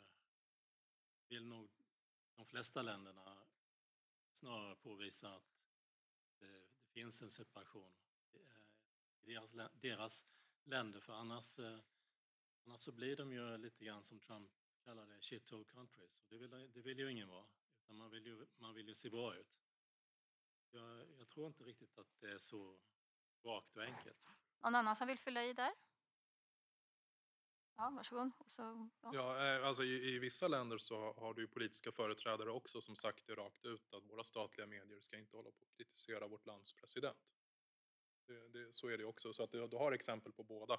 vill nog de flesta länderna snarare påvisa att det, det finns en separation deras, deras länder, för annars, eh, annars så blir de ju lite grann som Trump kallar det, shithole countries. Och det, vill, det vill ju ingen vara, utan man vill ju, man vill ju se bra ut. Jag, jag tror inte riktigt att det är så rakt och enkelt. Någon annan som vill fylla i där? Ja, varsågod. Så, ja. Ja, eh, alltså i, i, vissa länder så har du ju politiska företrädare också som sagt det rakt ut att våra statliga medier ska inte hålla på att kritisera vårt lands president. Det, det, så är det också, så att du, du har exempel på båda.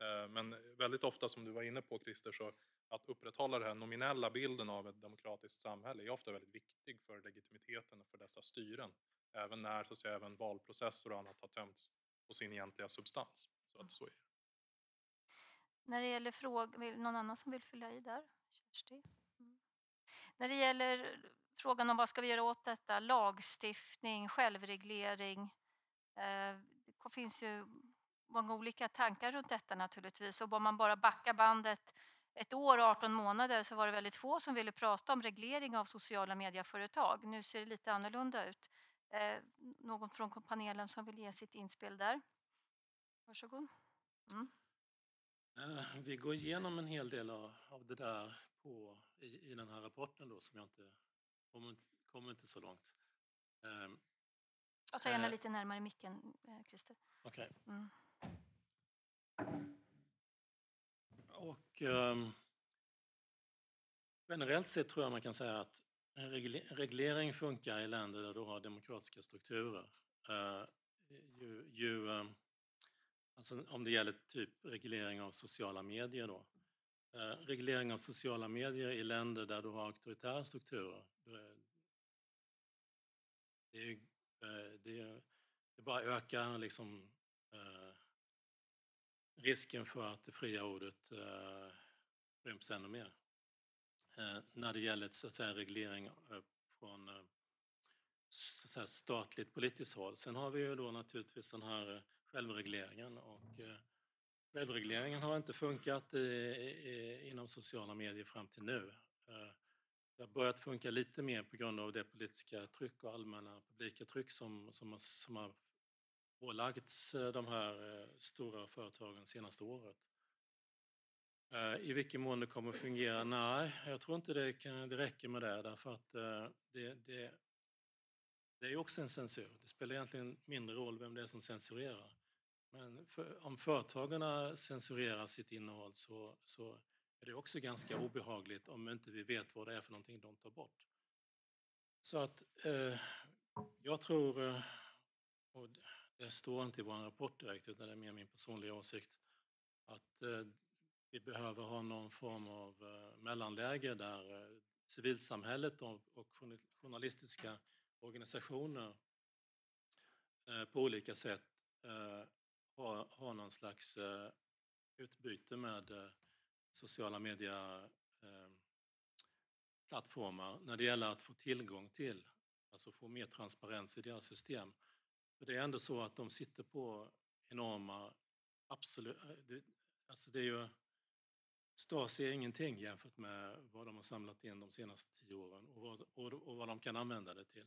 Eh, men väldigt ofta som du var inne på Christer, så att upprätthålla den här nominella bilden av ett demokratiskt samhälle är ofta väldigt viktig för legitimiteten för dessa styren. Även när så att säga, även valprocesser och annat har tömts på sin egentliga substans. Så att så är det. När det gäller frågan, någon annan som vill fylla i där? Kersti? Mm. När det gäller frågan om vad ska vi göra åt detta, lagstiftning, självreglering. Eh, finns ju många olika tankar runt detta naturligtvis. Och om man bara backar bandet ett år och 18 månader så var det väldigt få som ville prata om reglering av sociala medieföretag. Nu ser det lite annorlunda ut. Eh, någon från panelen som vill ge sitt inspel där? Varsågod. Mm. Eh, vi går igenom en hel del av det där på, i, i den här rapporten då som jag inte kommer, inte, kommer inte så långt. Ehm, jag tar gärna äh, lite närmare micken, eh, Christer. Okej. Okay. Mm. Och um, generellt sett tror jag man kan säga att en reglering funkar i länder där du har demokratiska strukturer. Uh, ju, ju, uh, alltså om det gäller typ reglering av sociala medier då. Uh, reglering av sociala medier i länder där du har auktoritära strukturer. Det, är, Eh, det, det bara ökar liksom eh, risken för att det fria ordet eh, ryms ännu mer. Eh, när det gäller så att säga, reglering från så att säga, statligt politiskt håll. Sen har vi ju då naturligtvis den här självregleringen och självregleringen har inte funkat i, i, inom sociala medier fram till nu. Det har börjat funka lite mer på grund av det politiska tryck och allmänna publika tryck som, som, som har ålagts eh, de här eh, stora företagen senaste året. Eh, I vilken mån det kommer att fungera? Nej, jag tror inte det, kan, det räcker med det därför att det, det, det är också en censur. Det spelar egentligen mindre roll vem det är som censurerar. Men för, om företagarna censurerar sitt innehåll så, så är det också ganska obehagligt om inte vi vet vad det är för någonting de tar bort. Så att eh, jag tror, eh, och det står inte i vår rapport direkt utan det är mer min personliga åsikt, att eh, vi behöver ha någon form av eh, mellanläge där eh, civilsamhället och journalistiska organisationer eh, på olika sätt eh, har, har någon slags eh, utbyte med sociala medieplattformar ehm, när det gäller att få tillgång till, alltså få mer transparens i deras system. För det är ändå så att de sitter på enorma, absolut, eh, alltså det är ju Stasi är ingenting jämfört med vad de har samlat in de senaste tio åren och vad, och, och vad de kan använda det till.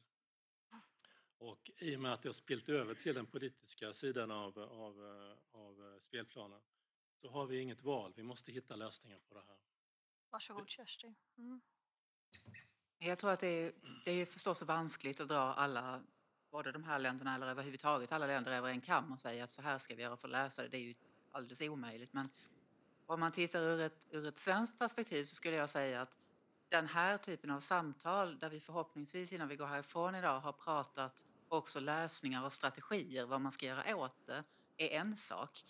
Och i och med att det har spilt över till den politiska sidan av, av, eh, av eh, spelplanen så har vi inget val. Vi måste hitta lösningar på det här. Varsågod Kerstin. Mm. Jag tror att det är, det är förstås vanskligt att dra alla, både de här länderna eller överhuvudtaget alla länder över en kam och säga att så här ska vi göra för att lösa det. Det är ju alldeles omöjligt. Men om man tittar ur ett, ur ett svenskt perspektiv så skulle jag säga att den här typen av samtal där vi förhoppningsvis innan vi går härifrån idag har pratat också lösningar och strategier vad man ska göra åt det är en sak.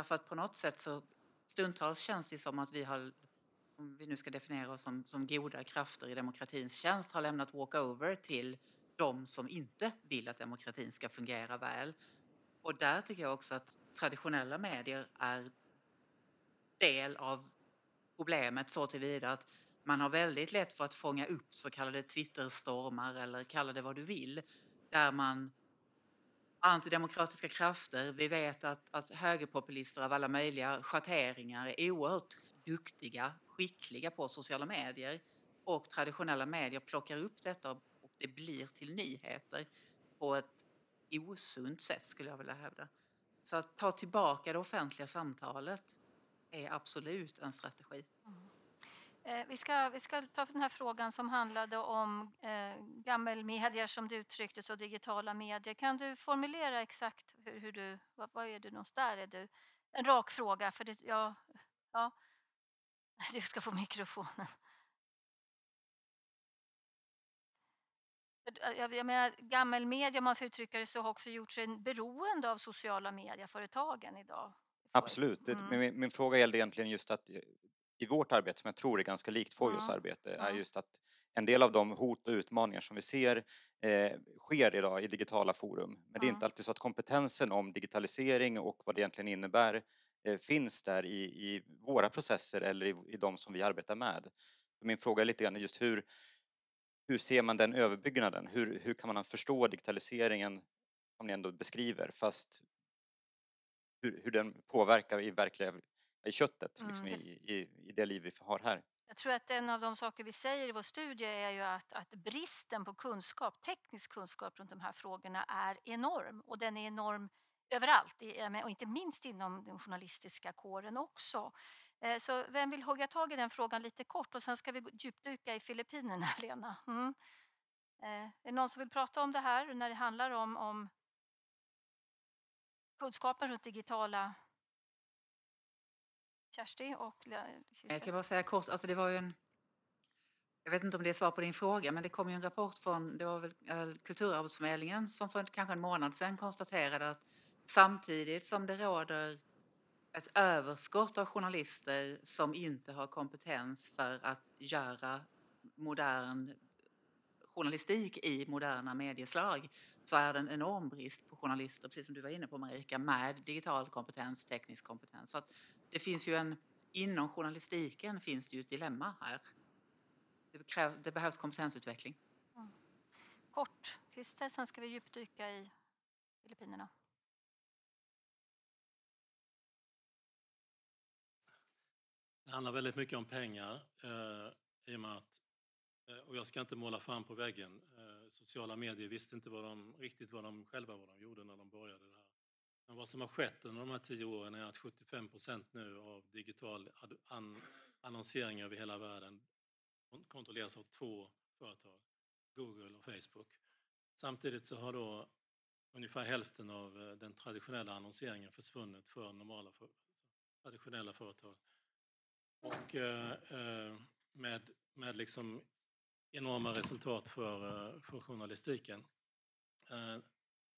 Därför att på något sätt så stundtals känns det som att vi har, om vi nu ska definiera oss som, som goda krafter i demokratins tjänst, har lämnat walkover till de som inte vill att demokratin ska fungera väl. Och där tycker jag också att traditionella medier är del av problemet så tillvida att man har väldigt lätt för att fånga upp så kallade Twitterstormar eller kalla det vad du vill, där man antidemokratiska krafter, vi vet att, att högerpopulister av alla möjliga schatteringar är oerhört duktiga, skickliga på sociala medier och traditionella medier plockar upp detta och det blir till nyheter på ett osunt sätt skulle jag vilja hävda. Så att ta tillbaka det offentliga samtalet är absolut en strategi. Eh, vi, ska, vi ska ta den här frågan som handlade om eh, gammelmedier som du uttryckte så digitala medier. Kan du formulera exakt hur, hur du, vad, vad, är du någonstans där? Är du, en rak fråga, för det, ja, ja, du ska få mikrofonen. Jag, jag menar, gammelmedia, om man får uttrycka det så, har också gjort sig beroende av sociala medieföretagen idag. Absolut. Mm. Min, min, fråga gällde egentligen just att i vårt arbete, som jag tror är ganska likt Fojos ja. arbete, är just att en del av de hot och utmaningar som vi ser eh, sker idag i digitala forum. Men ja. det är inte alltid så att kompetensen om digitalisering och vad det egentligen innebär eh, finns där i, i våra processer eller i, i de som vi arbetar med. Min fråga är lite grann just hur, hur ser man den överbyggnaden? Hur, hur kan man förstå digitaliseringen som ni ändå beskriver fast hur, hur den påverkar i verkliga i köttet, liksom mm. i, i, i det liv vi har här. Jag tror att en av de saker vi säger i vår studie är ju att, att bristen på kunskap, teknisk kunskap runt de här frågorna är enorm och den är enorm överallt och inte minst inom den journalistiska kåren också. Eh, så vem vill hugga tag i den frågan lite kort och sen ska vi djupdyka i Filippinerna, Lena. Mm. Eh, är det någon som vill prata om det här när det handlar om, om kunskapen runt digitala Kersti och Jag kan bara säga kort, alltså det var ju en Jag vet inte om det är svar på din fråga, men det kom ju en rapport från det var väl, eh, Kulturarbetsförmedlingen som för kanske en månad sedan konstaterade att samtidigt som det råder ett överskott av journalister som inte har kompetens för att göra modern journalistik i moderna medieslag så är det en enorm brist på journalister, precis som du var inne på Marika, med digital kompetens, teknisk kompetens. Så det finns ju en, inom journalistiken finns det ju ett dilemma här. Det, kräv, det behövs kompetensutveckling. Mm. Kort, Christer, sen ska vi djupdyka i Filippinerna. Det handlar väldigt mycket om pengar eh, i och med att, eh, och jag ska inte måla fan på väggen, eh, sociala medier visste inte vad de, riktigt vad de själva vad de gjorde när de började det här. Men vad som har skett under de här tio åren är att 75 procent nu av digital annonsering över hela världen kontrolleras av två företag, Google och Facebook. Samtidigt så har då ungefär hälften av eh, den traditionella annonseringen försvunnit för normala för, alltså traditionella företag. Och eh, eh, med, med liksom enorma resultat för, eh, för journalistiken.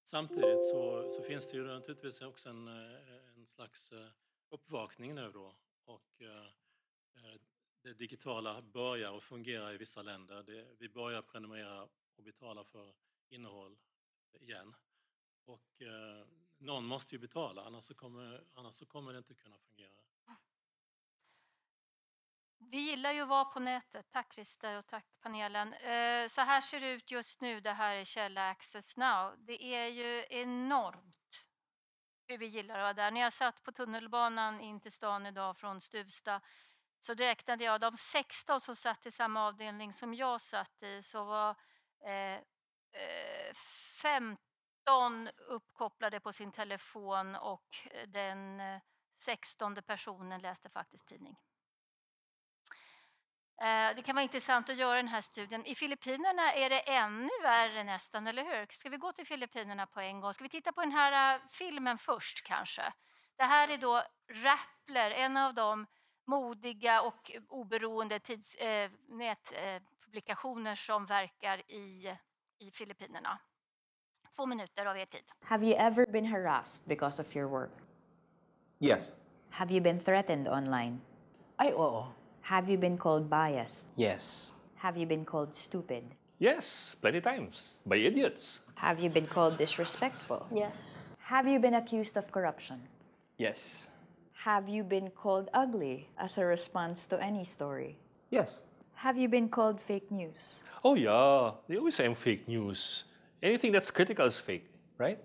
Samtidigt så, så finns det ju naturligtvis också en, eh, en slags eh, uppvakning nu då och eh, det digitala börjar att fungera i vissa länder. Det, vi börjar prenumerera och betala för innehåll igen. Och eh, någon måste ju betala, annars så, kommer, annars så kommer det inte kunna fungera. Vi gillar ju att vara på nätet. Tack Christer och tack panelen. Eh, så här ser det ut just nu. Det här är Källa Access Now. Det är ju enormt hur vi gillar att vara där. När jag satt på tunnelbanan in till stan idag från Stuvsta så räknade jag de 16 som satt i samma avdelning som jag satt i så var eh, eh, 15 uppkopplade på sin telefon och den 16 personen läste faktiskt tidning. Eh, det kan vara intressant att göra den här studien. I Filippinerna är det ännu värre nästan, eller hur? Ska vi gå till Filippinerna på en gång? Ska vi titta på den här eh, filmen först kanske? Det här är då Rappler, en av de modiga och oberoende tids, eh, nätpublikationer som verkar i, i Filippinerna. Två minuter av er tid. Have you ever been harassed because of your work? Yes. Have you been threatened online? Ay, oo. Have you been called biased? Yes. Have you been called stupid? Yes, plenty times. By idiots. Have you been called disrespectful? Yes. Have you been accused of corruption? Yes. Have you been called ugly as a response to any story? Yes. Have you been called fake news? Oh, yeah. They always say I'm fake news. Anything that's critical is fake, right?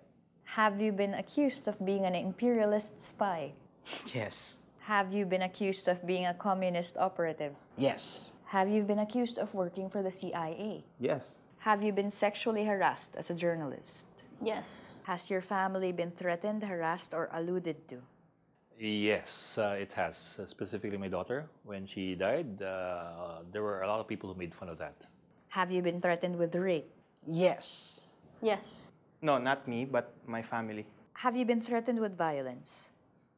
Have you been accused of being an imperialist spy? Yes. Have you been accused of being a communist operative? Yes. Have you been accused of working for the CIA? Yes. Have you been sexually harassed as a journalist? Yes. Has your family been threatened, harassed, or alluded to? Yes, uh, it has. Uh, specifically, my daughter. When she died, uh, there were a lot of people who made fun of that. Have you been threatened with rape? Yes. Yes. No, not me, but my family. Have you been threatened with violence?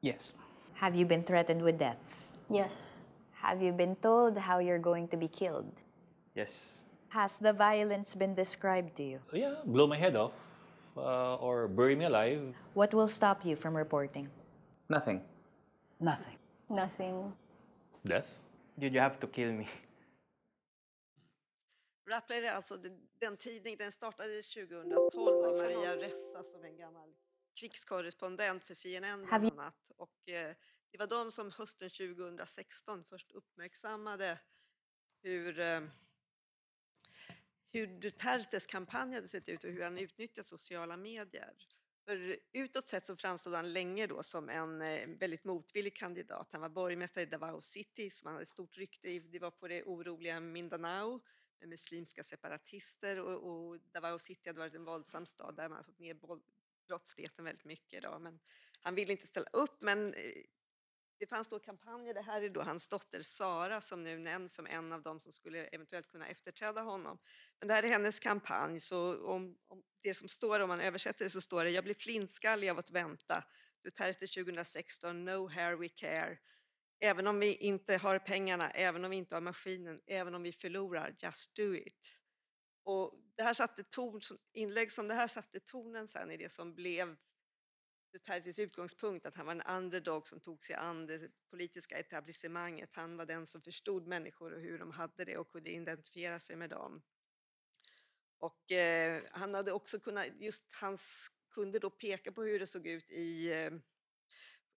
Yes. Have you been threatened with death? Yes. Have you been told how you're going to be killed? Yes. Has the violence been described to you? Yeah, blow my head off uh, or bury me alive. What will stop you from reporting? Nothing. Nothing. Nothing. Death? Did you have to kill me? Rappler är alltså den tidning, den startades 2012 av Maria Ressa som en gammal krigskorrespondent för CNN bland annat. Och eh, det var de som hösten 2016 först uppmärksammade hur, eh, hur Dutertes kampanj hade sett ut och hur han utnyttjat sociala medier. För utåt sett så framstod han länge då som en eh, väldigt motvillig kandidat. Han var borgmästare i Davao City som han hade stort rykte i. Det var på det oroliga Mindanao med muslimska separatister och, och Davao City hade varit en våldsam stad där man fått ner brottsligheten väldigt mycket. Då. Men han ville inte ställa upp men eh, det fanns då kampanjer, det här är då hans dotter Sara som nu nämns som en av dem som skulle eventuellt kunna efterträda honom. Men det här är hennes kampanj, så om, om det som står, om man översätter det så står det “Jag blir flintskallig av att vänta”. Duterte 2016, “No hair we care”. Även om vi inte har pengarna, även om vi inte har maskinen, även om vi förlorar, just do it. Och det här satte ton, inlägg som det här satte tonen sen i det som blev Dutertes utgångspunkt, att han var en underdog som tog sig an det politiska etablissemanget. Han var den som förstod människor och hur de hade det och kunde identifiera sig med dem. Och eh, han hade också kunnat, just hans kunde då peka på hur det såg ut i, eh,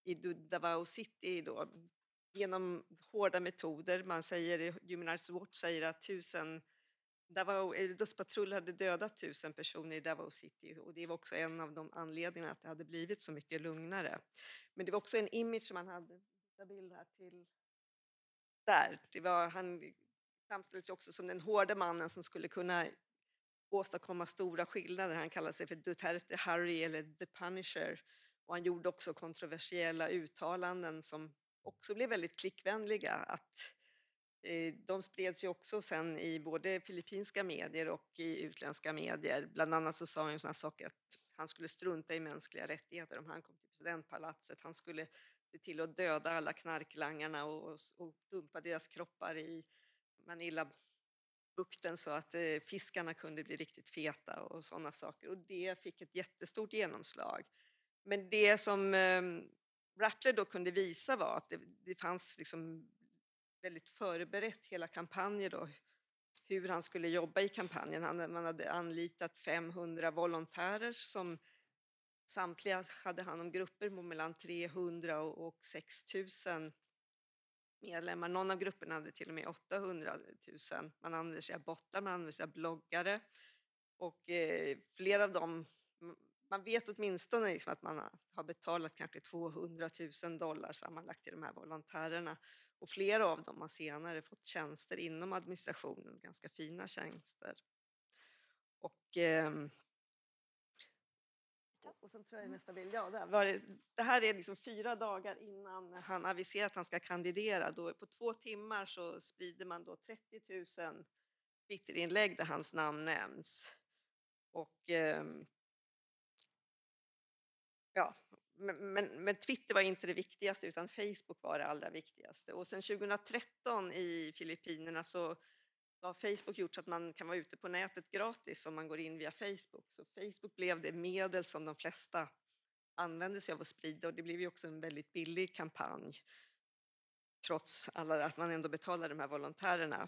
i Davao City då, genom hårda metoder. Man säger, Human Rights Watch säger att tusen Davao, dödspatrull eh, dödspatruller hade dödat tusen personer i Davao City och det var också en av de anledningarna att det hade blivit så mycket lugnare. Men det var också en image som han hade, en bild här till där. Det var, han framställdes också som den hårde mannen som skulle kunna åstadkomma stora skillnader. Han kallade sig för Duterte Harry eller The Punisher och han gjorde också kontroversiella uttalanden som också blev väldigt klickvänliga. Att Eh, Eh, de spreds ju också sen i både filippinska medier och i utländska medier. Bland annat så sa han sådana saker att han skulle strunta i mänskliga rättigheter om han kom till presidentpalatset. Han skulle se till att döda alla knarklangarna och, och dumpa deras kroppar i Manila-bukten så att eh, fiskarna kunde bli riktigt feta och sådana saker. Och det fick ett jättestort genomslag. Men det som eh, Rappler då kunde visa var att det, det fanns liksom väldigt förberett hela kampanjen då, hur han skulle jobba i kampanjen. Han, man hade anlitat 500 volontärer som samtliga hade hand om grupper med mellan 300 och 6 000 medlemmar. Någon av grupperna hade till och med 800 000. Man använde sig av bottar, man använde sig av bloggare och eh, flera av dem man vet åtminstone liksom att man har betalat kanske 200 000 dollar sammanlagt till de här volontärerna. Och flera av dem har senare fått tjänster inom administrationen, ganska fina tjänster. Och, eh, och sen tror jag nästa bild, ja, där det, det här är liksom fyra dagar innan han aviserar att han ska kandidera. Då, på två timmar så sprider man då 30 000 Twitterinlägg där hans namn nämns. Och eh, ja, men, men, men, Twitter var inte det viktigaste utan Facebook var det allra viktigaste. Och sen 2013 i Filippinerna så har Facebook gjort så att man kan vara ute på nätet gratis om man går in via Facebook. Så Facebook blev det medel som de flesta använde sig av att sprida och det blev ju också en väldigt billig kampanj trots alla, att man ändå betalade de här volontärerna.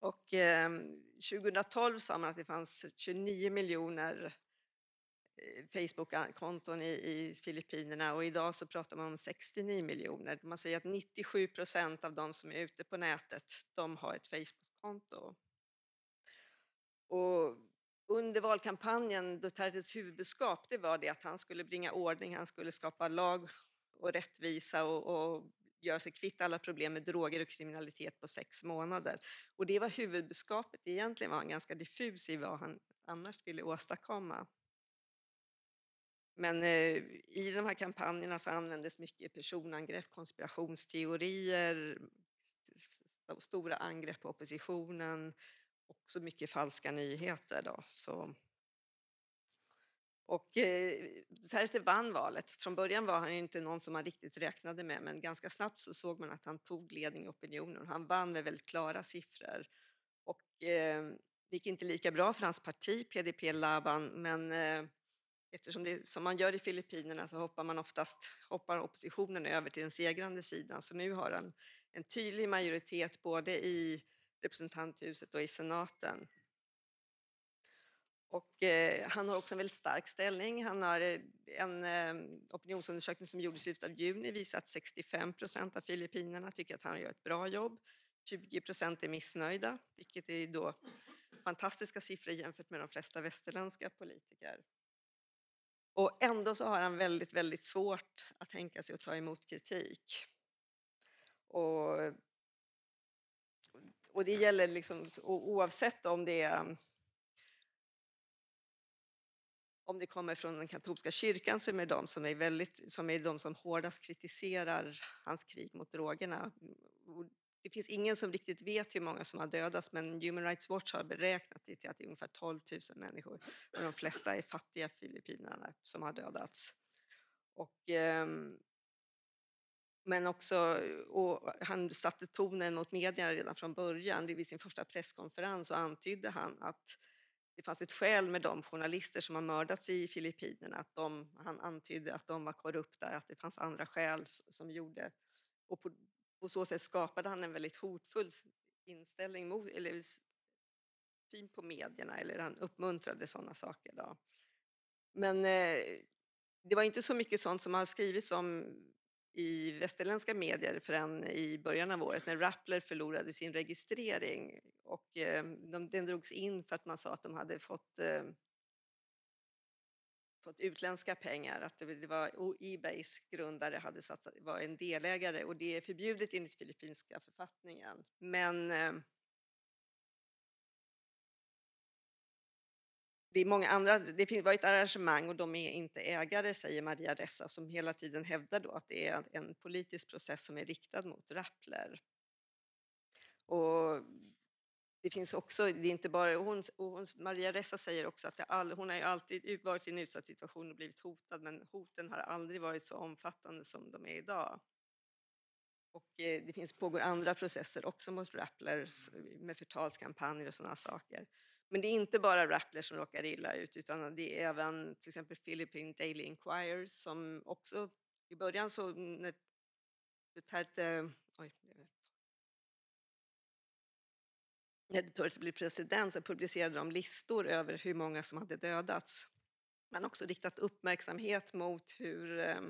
Och eh, 2012 sa man att det fanns 29 miljoner Facebook-konton i, i Filippinerna och idag så pratar man om 69 miljoner. Man säger att 97 procent av de som är ute på nätet, de har ett Facebook-konto. Och under valkampanjen, Dutertes huvudbudskap, det var det att han skulle bringa ordning, han skulle skapa lag och rättvisa och, och göra sig kvitt alla problem med droger och kriminalitet på sex månader. Och det var huvudbudskapet. Egentligen var han ganska diffus i vad han annars ville åstadkomma. Men eh, i de här kampanjerna så användes mycket personangrepp, konspirationsteorier, st stora angrepp på oppositionen, också mycket falska nyheter. Då, så. Och eh, Duterte vann valet. Från början var han inte någon som man riktigt räknade med men ganska snabbt så såg man att han tog ledning i opinionen. Han vann med väldigt klara siffror. Och, eh, det gick inte lika bra för hans parti, PDP Laban, men eh, Eftersom det som man gör i Filippinerna så hoppar man oftast hoppar oppositionen över till den segrande sidan. Så nu har han en tydlig majoritet både i representanthuset och i senaten. Och eh, han har också en väldigt stark ställning. Han har eh, en eh, opinionsundersökning som gjordes i slutet av juni visar att 65 procent av filippinerna tycker att han gör ett bra jobb. 20 procent är missnöjda, vilket är då fantastiska siffror jämfört med de flesta västerländska politiker. Och ändå så har han väldigt, väldigt svårt att tänka sig att ta emot kritik. Och, och det gäller liksom, oavsett om det är om det kommer från den katolska kyrkan som är de som är, väldigt, som är de som hårdast kritiserar hans krig mot drogerna det finns ingen som riktigt vet hur många som har dödats men Human Rights Watch har beräknat det till att det är ungefär 12 000 människor. Och de flesta är fattiga filippinare som har dödats. Och, eh, Men också, och han satte tonen mot medierna redan från början. Vid sin första presskonferens så antydde han att det fanns ett skäl med de journalister som har mördats i Filippinerna. Att de, han antydde att de var korrupta, att det fanns andra skäl som gjorde... Och på, på så sätt skapade han en väldigt hotfull inställning mot, eller syn på medierna, eller han uppmuntrade sådana saker. Då. Men eh, det var inte så mycket sånt som har skrivits om i västerländska medier förrän i början av året när Rappler förlorade sin registrering och eh, de, den drogs in för att man sa att de hade fått eh, fått utländska pengar, att det, var Ebays grundare hade satsat, var en delägare och det är förbjudet enligt filippinska författningen. Men eh, det är många andra, det var ett arrangemang och de är inte ägare, säger Maria Ressa som hela tiden hävdar då att det är en politisk process som är riktad mot Rappler. Och det finns också, det är inte bara, hon, hon, Maria Ressa säger också att det all, hon har ju alltid varit i en utsatt situation och blivit hotad men hoten har aldrig varit så omfattande som de är idag. Och eh, det finns, pågår andra processer också mot Rappler eh, med förtalskampanjer och sådana saker. Men det är inte bara Rappler som råkar illa ut utan det är även till exempel Philippine Daily Inquirer som också i början så mm, när Duterte, oj, när Duterte blev president så publicerade de listor över hur många som hade dödats. Man har också riktat uppmärksamhet mot hur eh,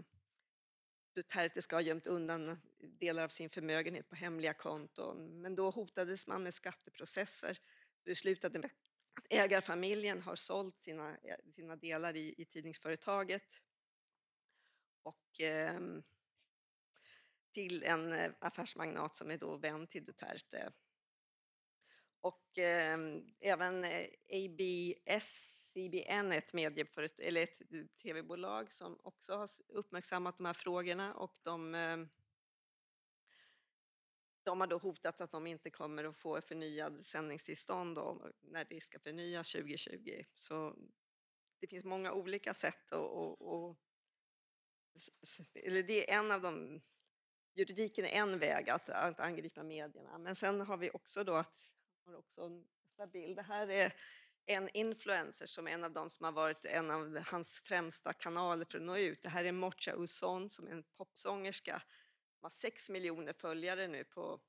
Duterte ska ha gömt undan delar av sin förmögenhet på hemliga konton. Men då hotades man med skatteprocesser. Det slutade med att ägarfamiljen har sålt sina, eh, sina delar i, i tidningsföretaget och eh, till en eh, affärsmagnat som är då vän till Duterte. Och ehm, eh, även ABS, CBN, ett medieföret- eller ett tv-bolag som också har uppmärksammat de här frågorna och de eh, de har då hotat att de inte kommer att få förnyad sändningstillstånd då, när det ska förnyas 2020. Så det finns många olika sätt att... Och, och, eller det är en av de... Juridiken är en väg att, att angripa medierna, men sen har vi också då att... Har också en bild. Det här är en influencer som är en av dem som har varit en av hans främsta kanaler för att nå ut. Det här är Mocha Uzon som är en popsångerska har 6 miljoner följare nu på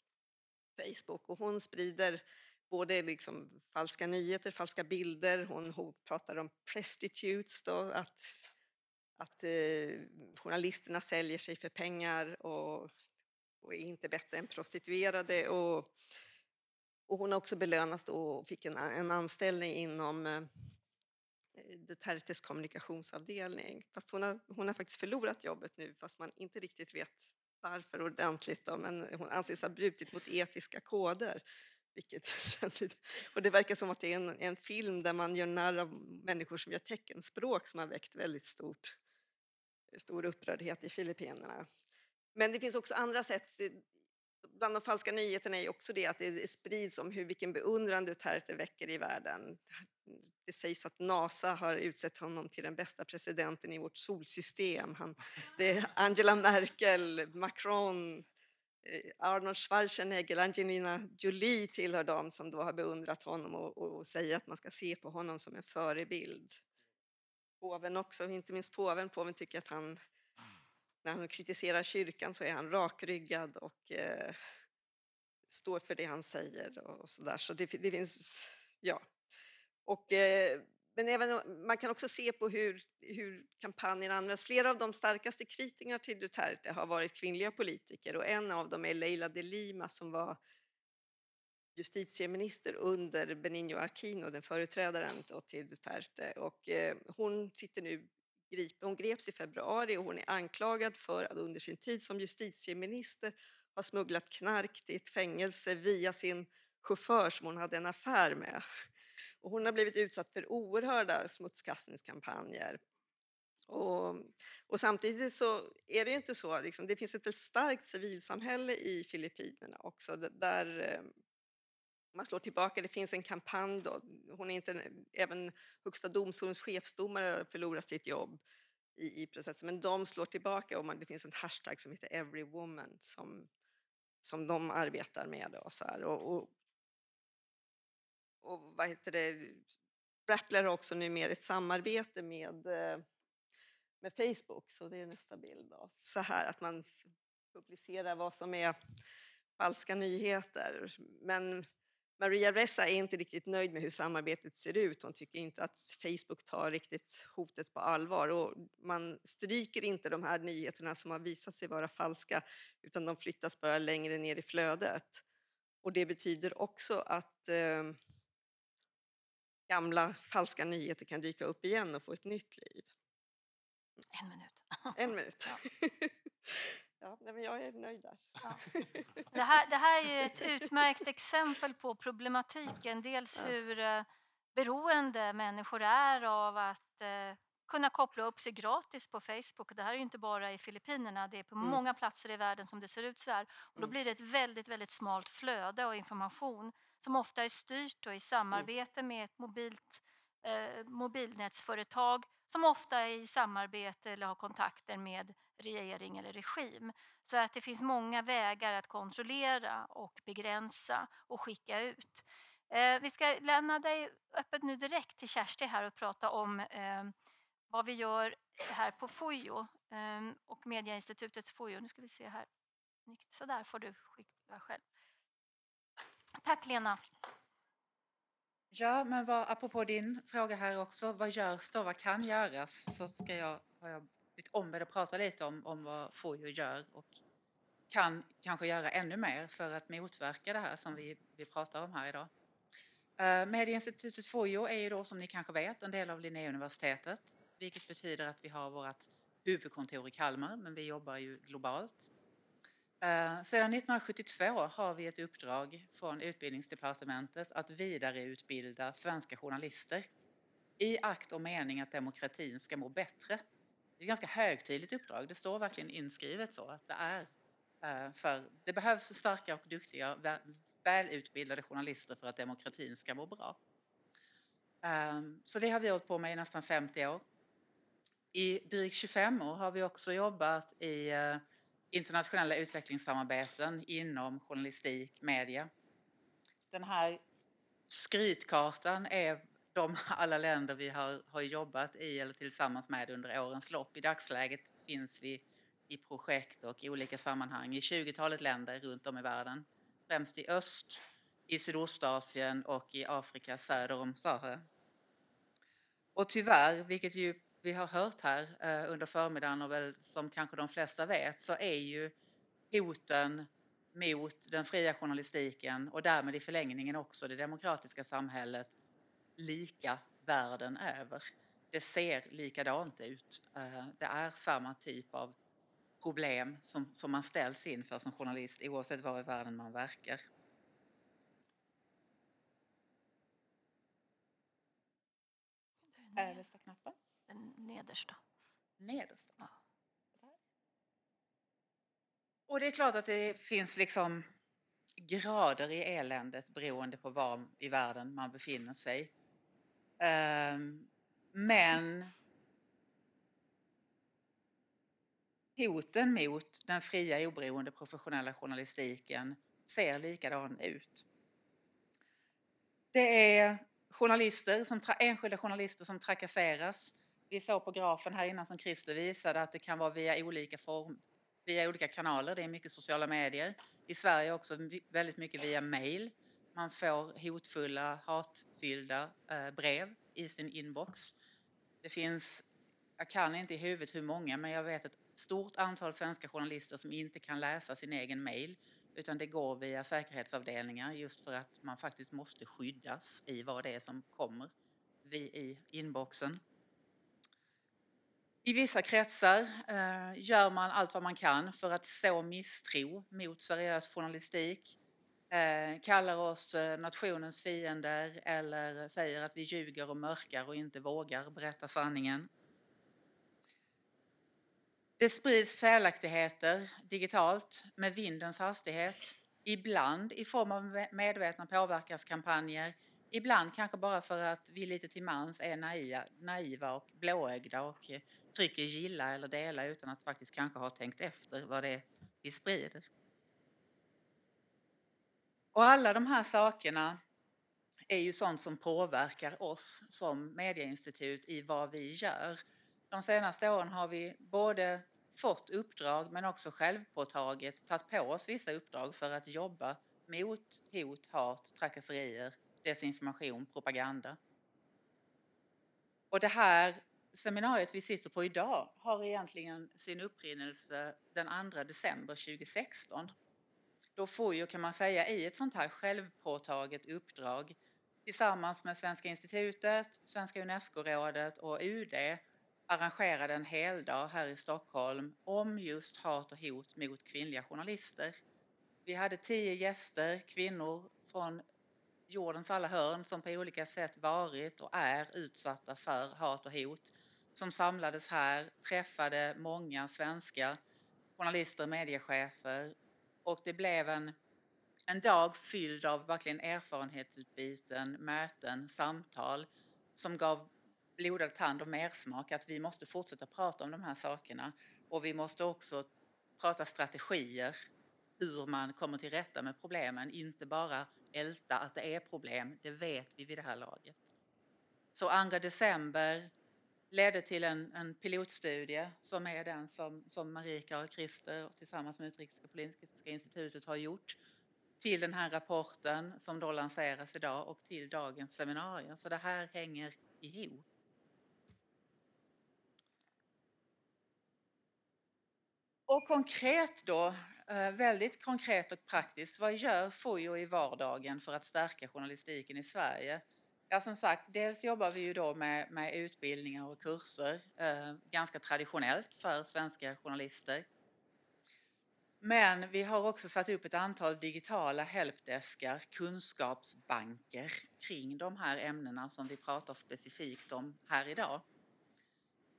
Facebook och hon sprider både liksom falska nyheter, falska bilder, hon, hon pratar om prostitutes, då, att, att eh, journalisterna säljer sig för pengar och, och är inte bättre än prostituerade. Och, och hon har också belönats och fick en, en anställning inom eh, Dutertes kommunikationsavdelning. Fast hon har, hon har faktiskt förlorat jobbet nu fast man inte riktigt vet varför ordentligt då, men hon anses ha brutit mot etiska koder. Vilket känns lite, och det verkar som att det är en, en film där man gör narr av människor som gör teckenspråk som har väckt väldigt stort, stor upprördhet i Filippinerna. Men det finns också andra sätt. Bland de falska nyheterna är också det att det sprids om hur, vilken beundran Duterte väcker i världen det sägs att NASA har utsett honom till den bästa presidenten i vårt solsystem. Han, det är Angela Merkel, Macron, eh, Arnold Schwarzenegger, Angelina Jolie tillhör dem som då har beundrat honom och, och säger att man ska se på honom som en förebild. Påven också, inte minst påven. Påven tycker att han, när han kritiserar kyrkan så är han rakryggad och eh, står för det han säger och så där. Så det, det finns, ja, och, eh, men även, man kan också se på hur, hur kampanjen används. Flera av de starkaste kritikerna till Duterte har varit kvinnliga politiker och en av dem är Leila de Lima som var justitieminister under Benigno Aquino, den företrädaren till Duterte. Och, eh, hon sitter nu hon greps i februari och hon är anklagad för att under sin tid som justitieminister ha smugglat knark till ett fängelse via sin chaufför som hon hade en affär med. Och hon har blivit utsatt för oerhörda smutskastningskampanjer. Och, och, samtidigt så är det ju inte så, liksom, det finns ett starkt civilsamhälle i Filippinerna också där eh, man slår tillbaka, det finns en kampanj då, hon är inte, även Högsta domstolens chefsdomare har förlorat sitt jobb i, i processen. Men de slår tillbaka och man, det finns en hashtag som heter everywoman som, som de arbetar med. Och, så här. Och, och, och vad heter det? Rappler har också numera ett samarbete med, eh, med Facebook, så det är nästa bild. Då. Så här att man publicerar vad som är falska nyheter. Men Maria Ressa är inte riktigt nöjd med hur samarbetet ser ut. Hon tycker inte att Facebook tar riktigt hotet på allvar och man stryker inte de här nyheterna som har visat sig vara falska utan de flyttas bara längre ner i flödet. Och det betyder också att eh, gamla falska nyheter kan dyka upp igen och få ett nytt liv. En minut. En minut. Ja, nej, men jag är nöjd där. Ja. Det, här, det här är ett utmärkt exempel på problematiken. Dels Ja. hur eh, beroende människor är av att eh, kunna koppla upp sig gratis på Facebook. Det här är ju inte bara i Filippinerna, det är på Mm. många platser i världen som det ser ut så här. Och då Mm. blir det ett väldigt, väldigt smalt flöde av information som ofta är styrt och i samarbete med ett mobilt eh, mobilnätsföretag som ofta är i samarbete eller har kontakter med regering eller regim. Så att det finns många vägar att kontrollera och begränsa och skicka ut. Eh, vi ska lämna dig öppet nu direkt till Kersti här och prata om eh, vad vi gör här på FOJO eh, och Mediainstitutet FOJO. Nu ska vi se här. Så där får du skicka själv. Tack Lena. Ja, men vad, apropå din fråga här också, vad görs då, vad kan göras? Så ska jag, har jag blivit ombedd att prata lite om, om vad FOJO gör och kan kanske göra ännu mer för att motverka det här som vi, vi pratar om här idag. Uh, Medieinstitutet FOJO är ju då som ni kanske vet en del av Linnéuniversitetet, vilket betyder att vi har vårt huvudkontor i Kalmar, men vi jobbar ju globalt. Eh, sedan 1972 har vi ett uppdrag från Utbildningsdepartementet att vidareutbilda svenska journalister i akt och mening att demokratin ska må bättre. Det är ett ganska högtidligt uppdrag. Det står verkligen inskrivet så att det är eh, för det behövs starka och duktiga, välutbildade journalister för att demokratin ska må bra. Ehm, så det har vi hållit på med i nästan 50 år. I drygt 25 år har vi också jobbat i eh, internationella utvecklingssamarbeten inom journalistik, media. Den här skrytkartan är de alla länder vi har, har jobbat i eller tillsammans med under årens lopp. I dagsläget finns vi i projekt och i olika sammanhang i 20-talet länder runt om i världen. Främst i öst, i Sydostasien och i Afrika söder om Sahara. Och tyvärr, vilket ju vi har hört här eh, under förmiddagen och väl som kanske de flesta vet, så är ju hoten mot den fria journalistiken och därmed i förlängningen också det demokratiska samhället lika världen över. Det ser likadant ut. Eh, det är samma typ av problem som, som man ställs inför som journalist oavsett var i världen man verkar. Översta knappen? Den nedersta. Nedersta? Ja. Och det är klart att det finns liksom grader i eländet beroende på var i världen man befinner sig. Ehm, men hoten mot den fria, oberoende, professionella journalistiken ser likadan ut. Det är journalister som, tra- enskilda journalister som trakasseras. Vi såg på grafen här innan som Christer visade att det kan vara via olika form, via olika kanaler. Det är mycket sociala medier. I Sverige också väldigt mycket via mail. Man får hotfulla, hatfyllda eh, brev i sin inbox. Det finns, jag kan inte i huvudet hur många, men jag vet ett stort antal svenska journalister som inte kan läsa sin egen mail utan det går via säkerhetsavdelningar just för att man faktiskt måste skyddas i vad det är som kommer i inboxen. I vissa kretsar eh, gör man allt vad man kan för att så misstro mot seriös journalistik, eh, kallar oss eh, nationens fiender eller säger att vi ljuger och mörkar och inte vågar berätta sanningen. Det sprids felaktigheter digitalt med vindens hastighet. Ibland i form av medvetna påverkanskampanjer, Ibland kanske bara för att vi lite till mans är naiva, naiva och blåögda och trycker gilla eller dela utan att faktiskt kanske ha tänkt efter vad det är vi sprider. Och alla de här sakerna är ju sånt som påverkar oss som medieinstitut i vad vi gör. De senaste åren har vi både fått uppdrag men också självpåtaget tagit på oss vissa uppdrag för att jobba mot hot, hat, trakasserier, desinformation, propaganda. Och det här seminariet vi sitter på idag har egentligen sin upprinnelse den 2 december 2016. Då får ju, kan man säga, i ett sånt här självpåtaget uppdrag tillsammans med Svenska institutet, Svenska Unesco-rådet och UD arrangerade en heldag här i Stockholm om just hat och hot mot kvinnliga journalister. Vi hade tio gäster, kvinnor från jordens alla hörn som på olika sätt varit och är utsatta för hat och hot som samlades här, träffade många svenska journalister, mediechefer och det blev en, en dag fylld av verkligen erfarenhetsutbyten, möten, samtal som gav blodad tand och mersmak att vi måste fortsätta prata om de här sakerna och vi måste också prata strategier hur man kommer till rätta med problemen, inte bara älta att det är problem, det vet vi vid det här laget. Så 2 december ledde till en, en pilotstudie som är den som, som Marika och Christer tillsammans med Utrikespolitiska institutet har gjort till den här rapporten som då lanseras idag och till dagens seminarium. Så det här hänger ihop. Och konkret då, eh, väldigt konkret och praktiskt, vad gör FOJO i vardagen för att stärka journalistiken i Sverige? Ja, som sagt, dels jobbar vi ju då med, med utbildningar och kurser, eh, ganska traditionellt för svenska journalister. Men vi har också satt upp ett antal digitala helpdeskar, kunskapsbanker kring de här ämnena som vi pratar specifikt om här idag.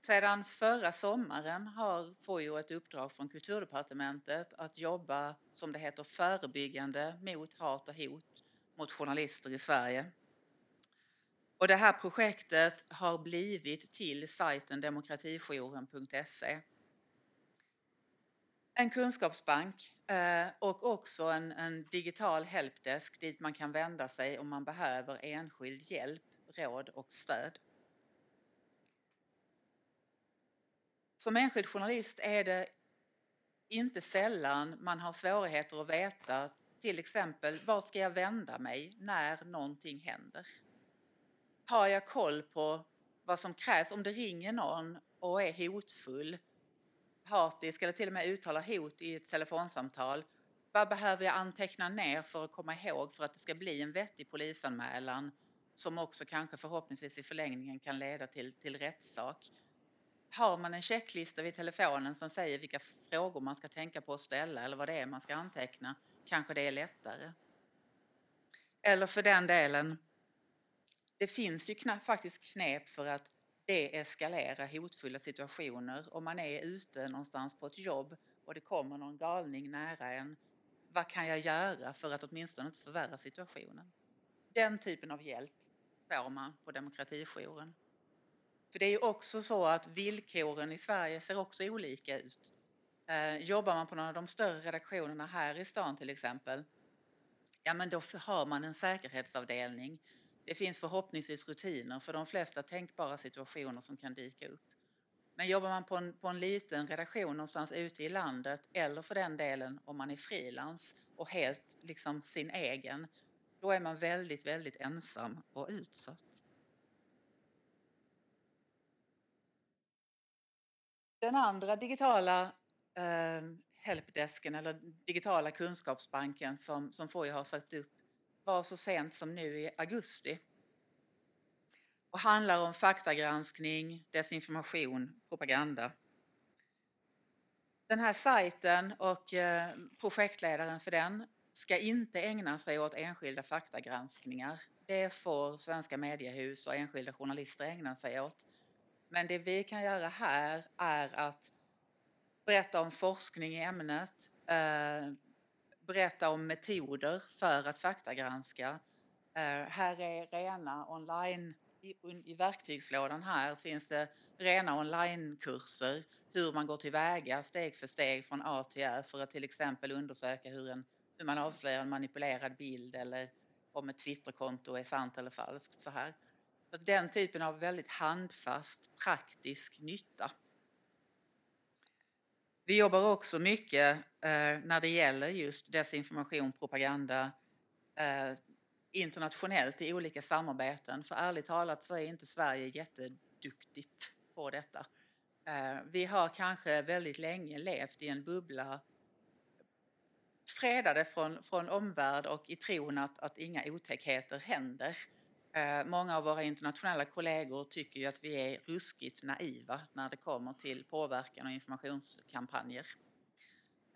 Sedan förra sommaren har FOJO ett uppdrag från Kulturdepartementet att jobba, som det heter, förebyggande mot hat och hot mot journalister i Sverige. Och det här projektet har blivit till sajten demokratijouren.se. En kunskapsbank eh, och också en, en digital helpdesk dit man kan vända sig om man behöver enskild hjälp, råd och stöd. Som enskild journalist är det inte sällan man har svårigheter att veta till exempel vart ska jag vända mig när någonting händer? Har jag koll på vad som krävs om det ringer någon och är hotfull, hatisk eller till och med uttalar hot i ett telefonsamtal? Vad behöver jag anteckna ner för att komma ihåg för att det ska bli en vettig polisanmälan som också kanske förhoppningsvis i förlängningen kan leda till, till rättssak? har man en checklista vid telefonen som säger vilka frågor man ska tänka på att ställa eller vad det är man ska anteckna, kanske det är lättare. Eller för den delen, det finns ju knappt, faktiskt knep för att deeskalera hotfulla situationer om man är ute någonstans på ett jobb och det kommer någon galning nära en. Vad kan jag göra för att åtminstone inte förvärra situationen? Den typen av hjälp får man på demokratijouren. För det är ju också så att villkoren i Sverige ser också olika ut. Eh, jobbar man på någon av de större redaktionerna här i stan till exempel, ja men då har man en säkerhetsavdelning. Det finns förhoppningsvis rutiner för de flesta tänkbara situationer som kan dyka upp. Men jobbar man på en, på en liten redaktion någonstans ute i landet eller för den delen om man är frilans och helt liksom sin egen, då är man väldigt, väldigt ensam och utsatt. Den andra digitala eh, helpdesken eller digitala kunskapsbanken som, som FOI har satt upp var så sent som nu i augusti och handlar om faktagranskning, desinformation, propaganda. Den här sajten och eh, projektledaren för den ska inte ägna sig åt enskilda faktagranskningar. Det får svenska mediehus och enskilda journalister ägna sig åt. Men det vi kan göra här är att berätta om forskning i ämnet, eh, berätta om metoder för att faktagranska eh, här är rena online, i, i verktygslådan här finns det rena onlinekurser hur man går tillväga steg för steg från A till Ö för att till exempel undersöka hur, en, hur man avslöjar en manipulerad bild eller om ett Twitterkonto är sant eller falskt. Så här. Så den typen av väldigt handfast, praktisk nytta. Vi jobbar också mycket eh, när det gäller just desinformation, propaganda eh, internationellt i olika samarbeten. För ärligt talat så är inte Sverige jätteduktigt på detta. Eh, vi har kanske väldigt länge levt i en bubbla fredade från, från omvärld och i tron att, att inga otäckheter händer. Eh, många av våra internationella kollegor tycker ju att vi är ruskigt naiva när det kommer till påverkan och informationskampanjer.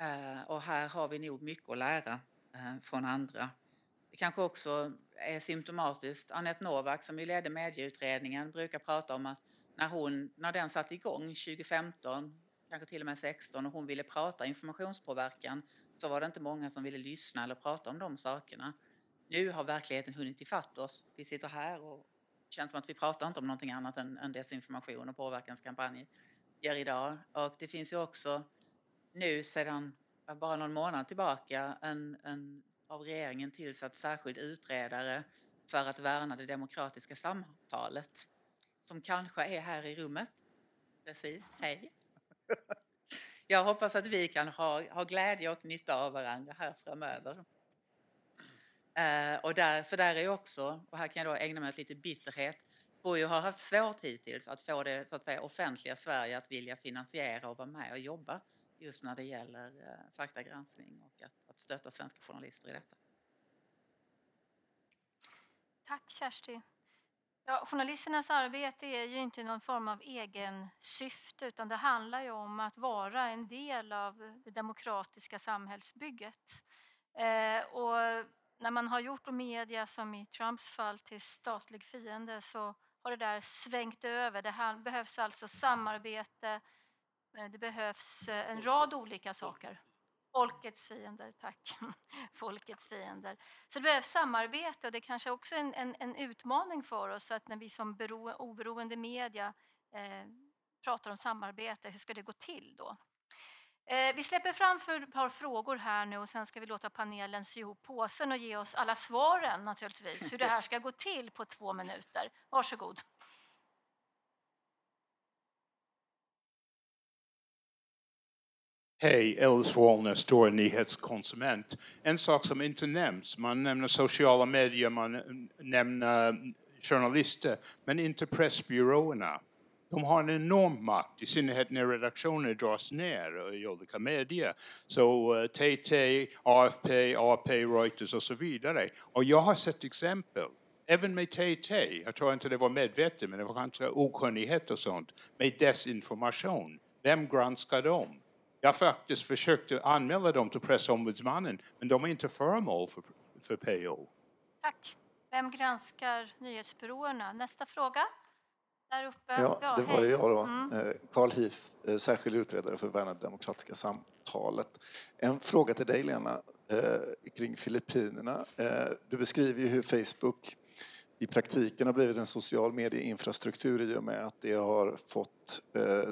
Eh, och här har vi nog mycket att lära eh, från andra. Det kanske också är symptomatiskt. Anette Novak som ju ledde medieutredningen brukar prata om att när, hon, när den satte igång 2015, kanske till och med 16 och hon ville prata informationspåverkan så var det inte många som ville lyssna eller prata om de sakerna. Nu har verkligheten hunnit ifatt oss. Vi sitter här och det känns som att vi pratar inte om någonting annat än, än desinformation och påverkanskampanjer idag. Och det finns ju också nu sedan bara någon månad tillbaka en, en av regeringen tillsatt särskild utredare för att värna det demokratiska samtalet som kanske är här i rummet. Precis, hej. Jag hoppas att vi kan ha, ha glädje och nytta av varandra här framöver. Eh, och där, för där är också, och här kan jag då ägna mig åt lite bitterhet, Bojo har haft svårt hittills att få det så att säga, offentliga Sverige att vilja finansiera och vara med och jobba just när det gäller eh, faktagranskning och att, att stötta svenska journalister i detta. Tack Kersti. Ja, journalisternas arbete är ju inte någon form av egen syfte utan det handlar ju om att vara en del av det demokratiska samhällsbygget. Eh, och när man har gjort media, som i Trumps fall, till statlig fiende så har det där svängt över. Det här behövs alltså samarbete, eh, det behövs eh, en rad olika saker. Folkets fiender, tack. Folkets fiender. Så det behövs samarbete och det är kanske också en, en, en utmaning för oss att när vi som bero, oberoende media eh, pratar om samarbete, hur ska det gå till då? Eh, vi släpper fram för ett par frågor här nu och sen ska vi låta panelen sy ihop påsen och ge oss alla svaren naturligtvis, hur det här ska gå till på två minuter. Varsågod. Hej, Ellis Wallner, stor nyhetskonsument. En sak som inte nämns, man nämner sociala medier, man nämner journalister, men inte pressbyråerna. De har en enorm makt, i synnerhet när redaktioner dras ner eh, i olika medier. Så eh, uh, TT, AFP, AP, Reuters och så vidare. Och jag har sett exempel, även med TT, jag tror inte det var medvetet, men det var kanske okunnighet och sånt, med desinformation. Vem granskar dem? Jag faktiskt försökte anmäla dem till pressombudsmannen, men de är inte föremål för, för PO. Tack. Vem granskar nyhetsbyråerna? Nästa fråga. Där uppe. Ja, det var ju jag då. Mm. Eh, Carl Heath, eh, särskild utredare för värna demokratiska samtalet. En fråga till dig, Lena, eh, kring Filippinerna. Du beskriver ju hur Facebook i praktiken har blivit en social medieinfrastruktur i och med att det har fått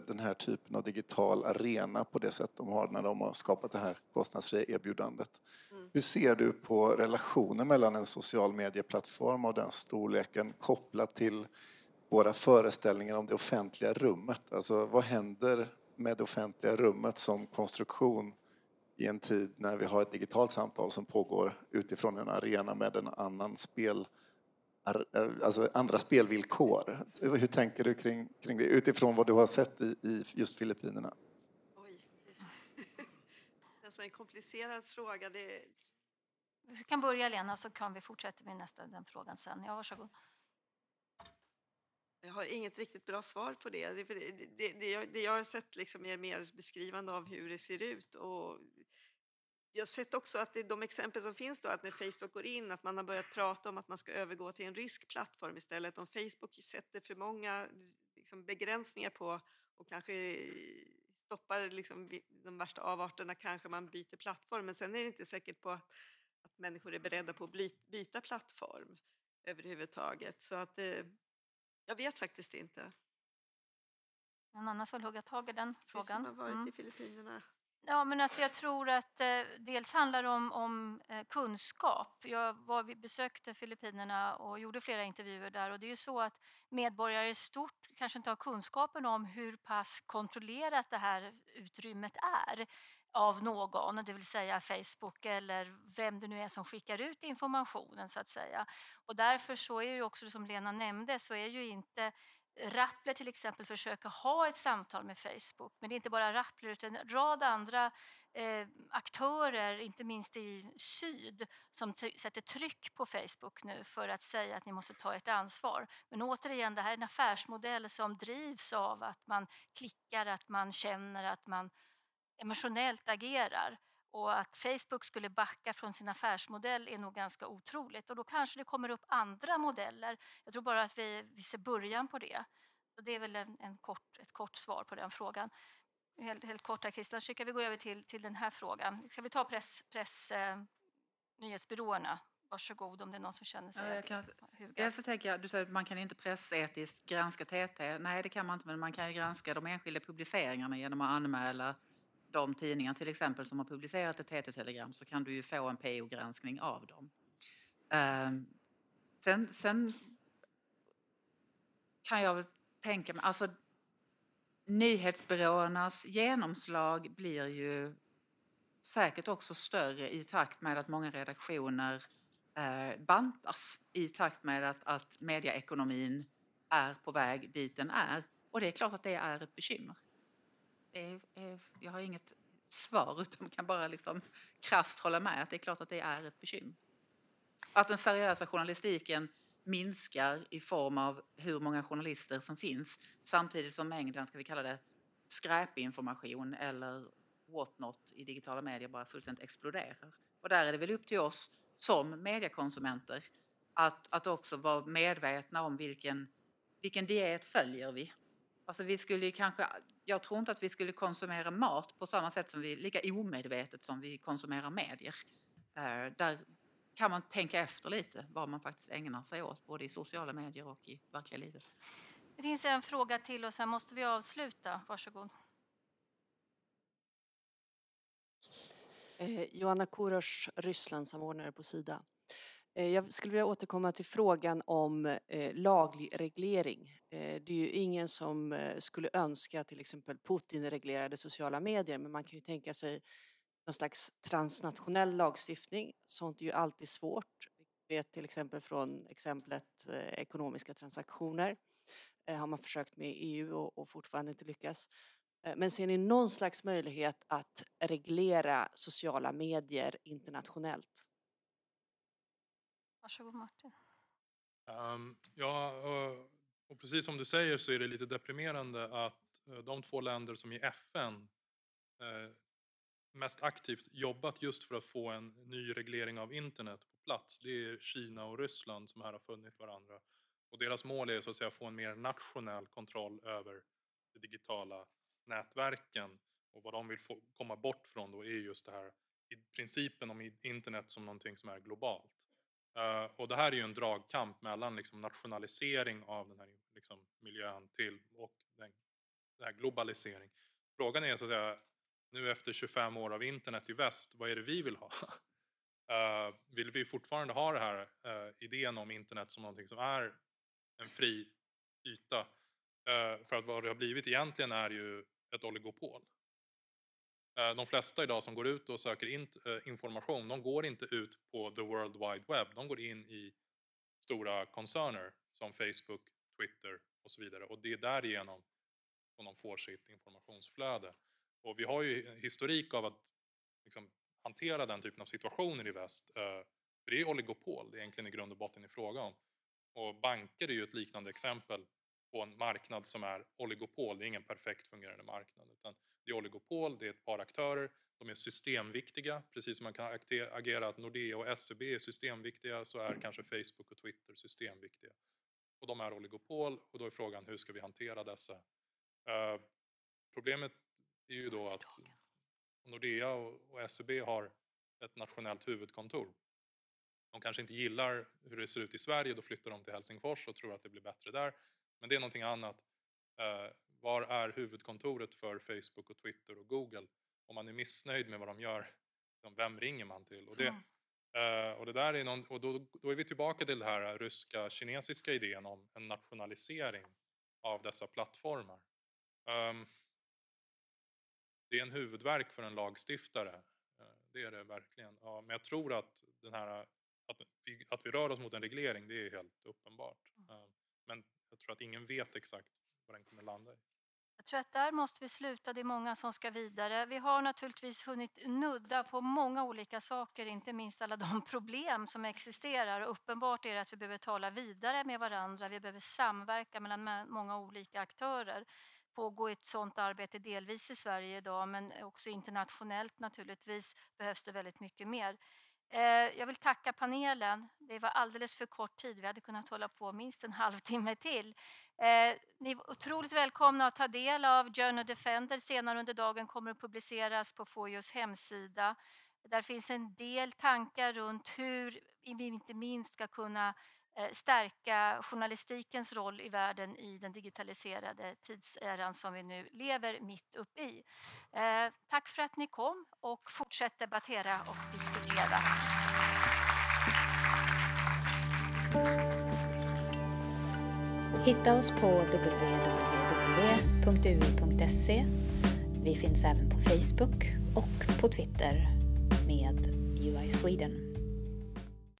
den här typen av digital arena på det sätt de har när de har skapat det här kostnadsfria erbjudandet. Mm. Hur ser du på relationen mellan en social medieplattform av den storleken kopplat till våra föreställningar om det offentliga rummet. Alltså vad händer med det offentliga rummet som konstruktion i en tid när vi har ett digitalt samtal som pågår utifrån en arena med en annan spel, alltså andra spelvillkor. Hur tänker du kring, kring det utifrån vad du har sett i, i just Filippinerna? Oj. Det är en komplicerad fråga. Det... Du kan börja Lena så kan vi fortsätta med nästa den frågan sen. Ja, varsågod. Jag har inget riktigt bra svar på det. Det, det, det, det, jag, jag har sett liksom är mer beskrivande av hur det ser ut. Och jag har sett också att det, de exempel som finns då, att när Facebook går in, att man har börjat prata om att man ska övergå till en rysk plattform istället. Om Facebook sätter för många liksom, begränsningar på och kanske stoppar liksom, de värsta avarterna kanske man byter plattform. Men sen är det inte säkert på att att människor är beredda på att byta plattform överhuvudtaget. Så att eh, jag vet faktiskt inte. Någon annan som vill hugga tag i den frågan? Du som har varit Mm. i Filippinerna. Ja, men alltså jag tror att eh, dels handlar det om, om eh, kunskap. Jag var, besökte Filippinerna och gjorde flera intervjuer där och det är ju så att medborgare i stort kanske inte har kunskapen om hur pass kontrollerat det här utrymmet är av någon, det vill säga Facebook eller vem det nu är som skickar ut informationen så att säga. Och därför så är ju också som Lena nämnde så är ju inte Rappler till exempel försöker ha ett samtal med Facebook. Men det är inte bara Rappler utan en rad andra eh, aktörer, inte minst i syd, som sätter tryck på Facebook nu för att säga att ni måste ta ert ansvar. Men återigen, det här är en affärsmodell som drivs av att man klickar, att man känner, att man emotionellt agerar. Och att Facebook skulle backa från sin affärsmodell är nog ganska otroligt. Och då kanske det kommer upp andra modeller. Jag tror bara att vi, vi ser början på det. Så det är väl en, en kort, ett kort svar på den frågan. Helt, helt kort här Christian, så kan vi gå över till, till den här frågan. Ska vi ta press, press eh, nyhetsbyråerna? Varsågod om det är någon som känner sig Ja, jag kan, hugad. så tänker jag, du säger att man kan inte pressetiskt granska TT. Nej, det kan man inte, men man kan ju granska de enskilda publiceringarna genom att anmäla de tidningar till exempel som har publicerat ett TT-telegram så kan du ju få en PO-granskning av dem. Ehm, sen, sen kan jag väl tänka mig, alltså nyhetsbyråernas genomslag blir ju säkert också större i takt med att många redaktioner eh, bantas i takt med att, att medieekonomin är på väg dit den är. Och det är klart att det är ett bekymmer. Det är, är, jag har inget svar utan kan bara liksom krasst hålla med att det är klart att det är ett bekymmer. Att den seriösa journalistiken minskar i form av hur många journalister som finns samtidigt som mängden, ska vi kalla det, skräpinformation eller whatnot i digitala medier bara fullständigt exploderar. Och där är det väl upp till oss som mediekonsumenter att, att också vara medvetna om vilken, vilken diet följer vi. Alltså vi skulle ju kanske, jag tror inte att vi skulle konsumera mat på samma sätt som vi, lika omedvetet som vi konsumerar medier. Eh, där kan man tänka efter lite vad man faktiskt ägnar sig åt, både i sociala medier och i verkliga livet. Det finns en fråga till och sen måste vi avsluta. Varsågod. Eh, Joanna Korosh, Rysslandssamordnare på Sida. Eh, jag skulle vilja återkomma till frågan om eh, laglig reglering. Eh, det är ju ingen som skulle önska till exempel Putin reglerade sociala medier, men man kan ju tänka sig någon slags transnationell lagstiftning. Sånt är ju alltid svårt. Vi vet till exempel från exemplet ekonomiska transaktioner har man försökt med i EU och, fortfarande inte lyckats. Men ser ni någon slags möjlighet att reglera sociala medier internationellt? Varsågod Martin. Um, ja, och, och precis som du säger så är det lite deprimerande att eh, de två länder som i FN eh, mest aktivt jobbat just för att få en ny reglering av internet på plats, det är Kina och Ryssland som här har funnit varandra. Och deras mål är så att säga att få en mer nationell kontroll över de digitala nätverken. Och vad de vill få, komma bort från då är just det här i principen om internet som någonting som är globalt. Eh, och det här är ju en dragkamp mellan liksom nationalisering av den här liksom miljön till och den, den här globalisering. Frågan är så att säga, nu efter 25 år av internet i väst, vad är det vi vill ha? Uh, vill vi fortfarande ha den här uh, idén om internet som någonting som är en fri yta? Uh, för att vad det har blivit egentligen är ju ett oligopol. Eh, de flesta idag som går ut och söker in, eh, information, de går inte ut på the world wide web. De går in i stora koncerner som Facebook, Twitter och så vidare. Och det är därigenom som de får sitt informationsflöde. Och vi har ju historik av att liksom, hantera den typen av situationer i väst. Eh, för det är oligopol det är egentligen i grund och botten i fråga om. Och banker är ju ett liknande exempel på en marknad som är oligopol. Det är ingen perfekt fungerande marknad. Utan det är oligopol, det är ett par aktörer. De är systemviktiga. Precis som man kan agera att Nordea och SEB är systemviktiga så är kanske Facebook och Twitter systemviktiga. Och de är oligopol och då är frågan hur ska vi hantera dessa? Eh, problemet är ju då att Nordea och SEB har ett nationellt huvudkontor De kanske inte gillar hur det ser ut i Sverige, då flyttar de till Helsingfors och tror att det blir bättre där. Men det är någonting annat. Eh, var är huvudkontoret för Facebook och Twitter och Google? Om man är missnöjd med vad de gör, vem ringer man till? Och det, eh, och det där är någon, och då, då är vi tillbaka till den här ryska kinesiska idén om en nationalisering av dessa plattformar. Um, det är en huvudverk för en lagstiftare, eh, det är det verkligen. Ja, men jag tror att, den här, att, vi, att vi rör oss mot en reglering, det är helt uppenbart. Uh, men jag tror att ingen vet exakt vad den kommer landa i. Jag tror att där måste vi sluta, det är många som ska vidare. Vi har naturligtvis hunnit nudda på många olika saker, inte minst alla de problem som existerar. Och uppenbart är det att vi behöver tala vidare med varandra, vi behöver samverka mellan många olika aktörer pågår ett sådant arbete delvis i Sverige idag men också internationellt naturligtvis behövs det väldigt mycket mer. Eh, jag vill tacka panelen. Det var alldeles för kort tid. Vi hade kunnat hålla på minst en halvtimme till. Eh, ni är otroligt välkomna att ta del av Journal Defender. Senare under dagen kommer att publiceras på Fojos hemsida. Där finns en del tankar runt hur vi inte minst ska kunna Eh, stärka journalistikens roll i världen i den digitaliserade tidseran som vi nu lever mitt uppe i. Eh, tack för att ni kom och fortsätt debattera och diskutera. Hitta oss på www.ui.se. Vi finns även på Facebook och på Twitter med UI Sweden.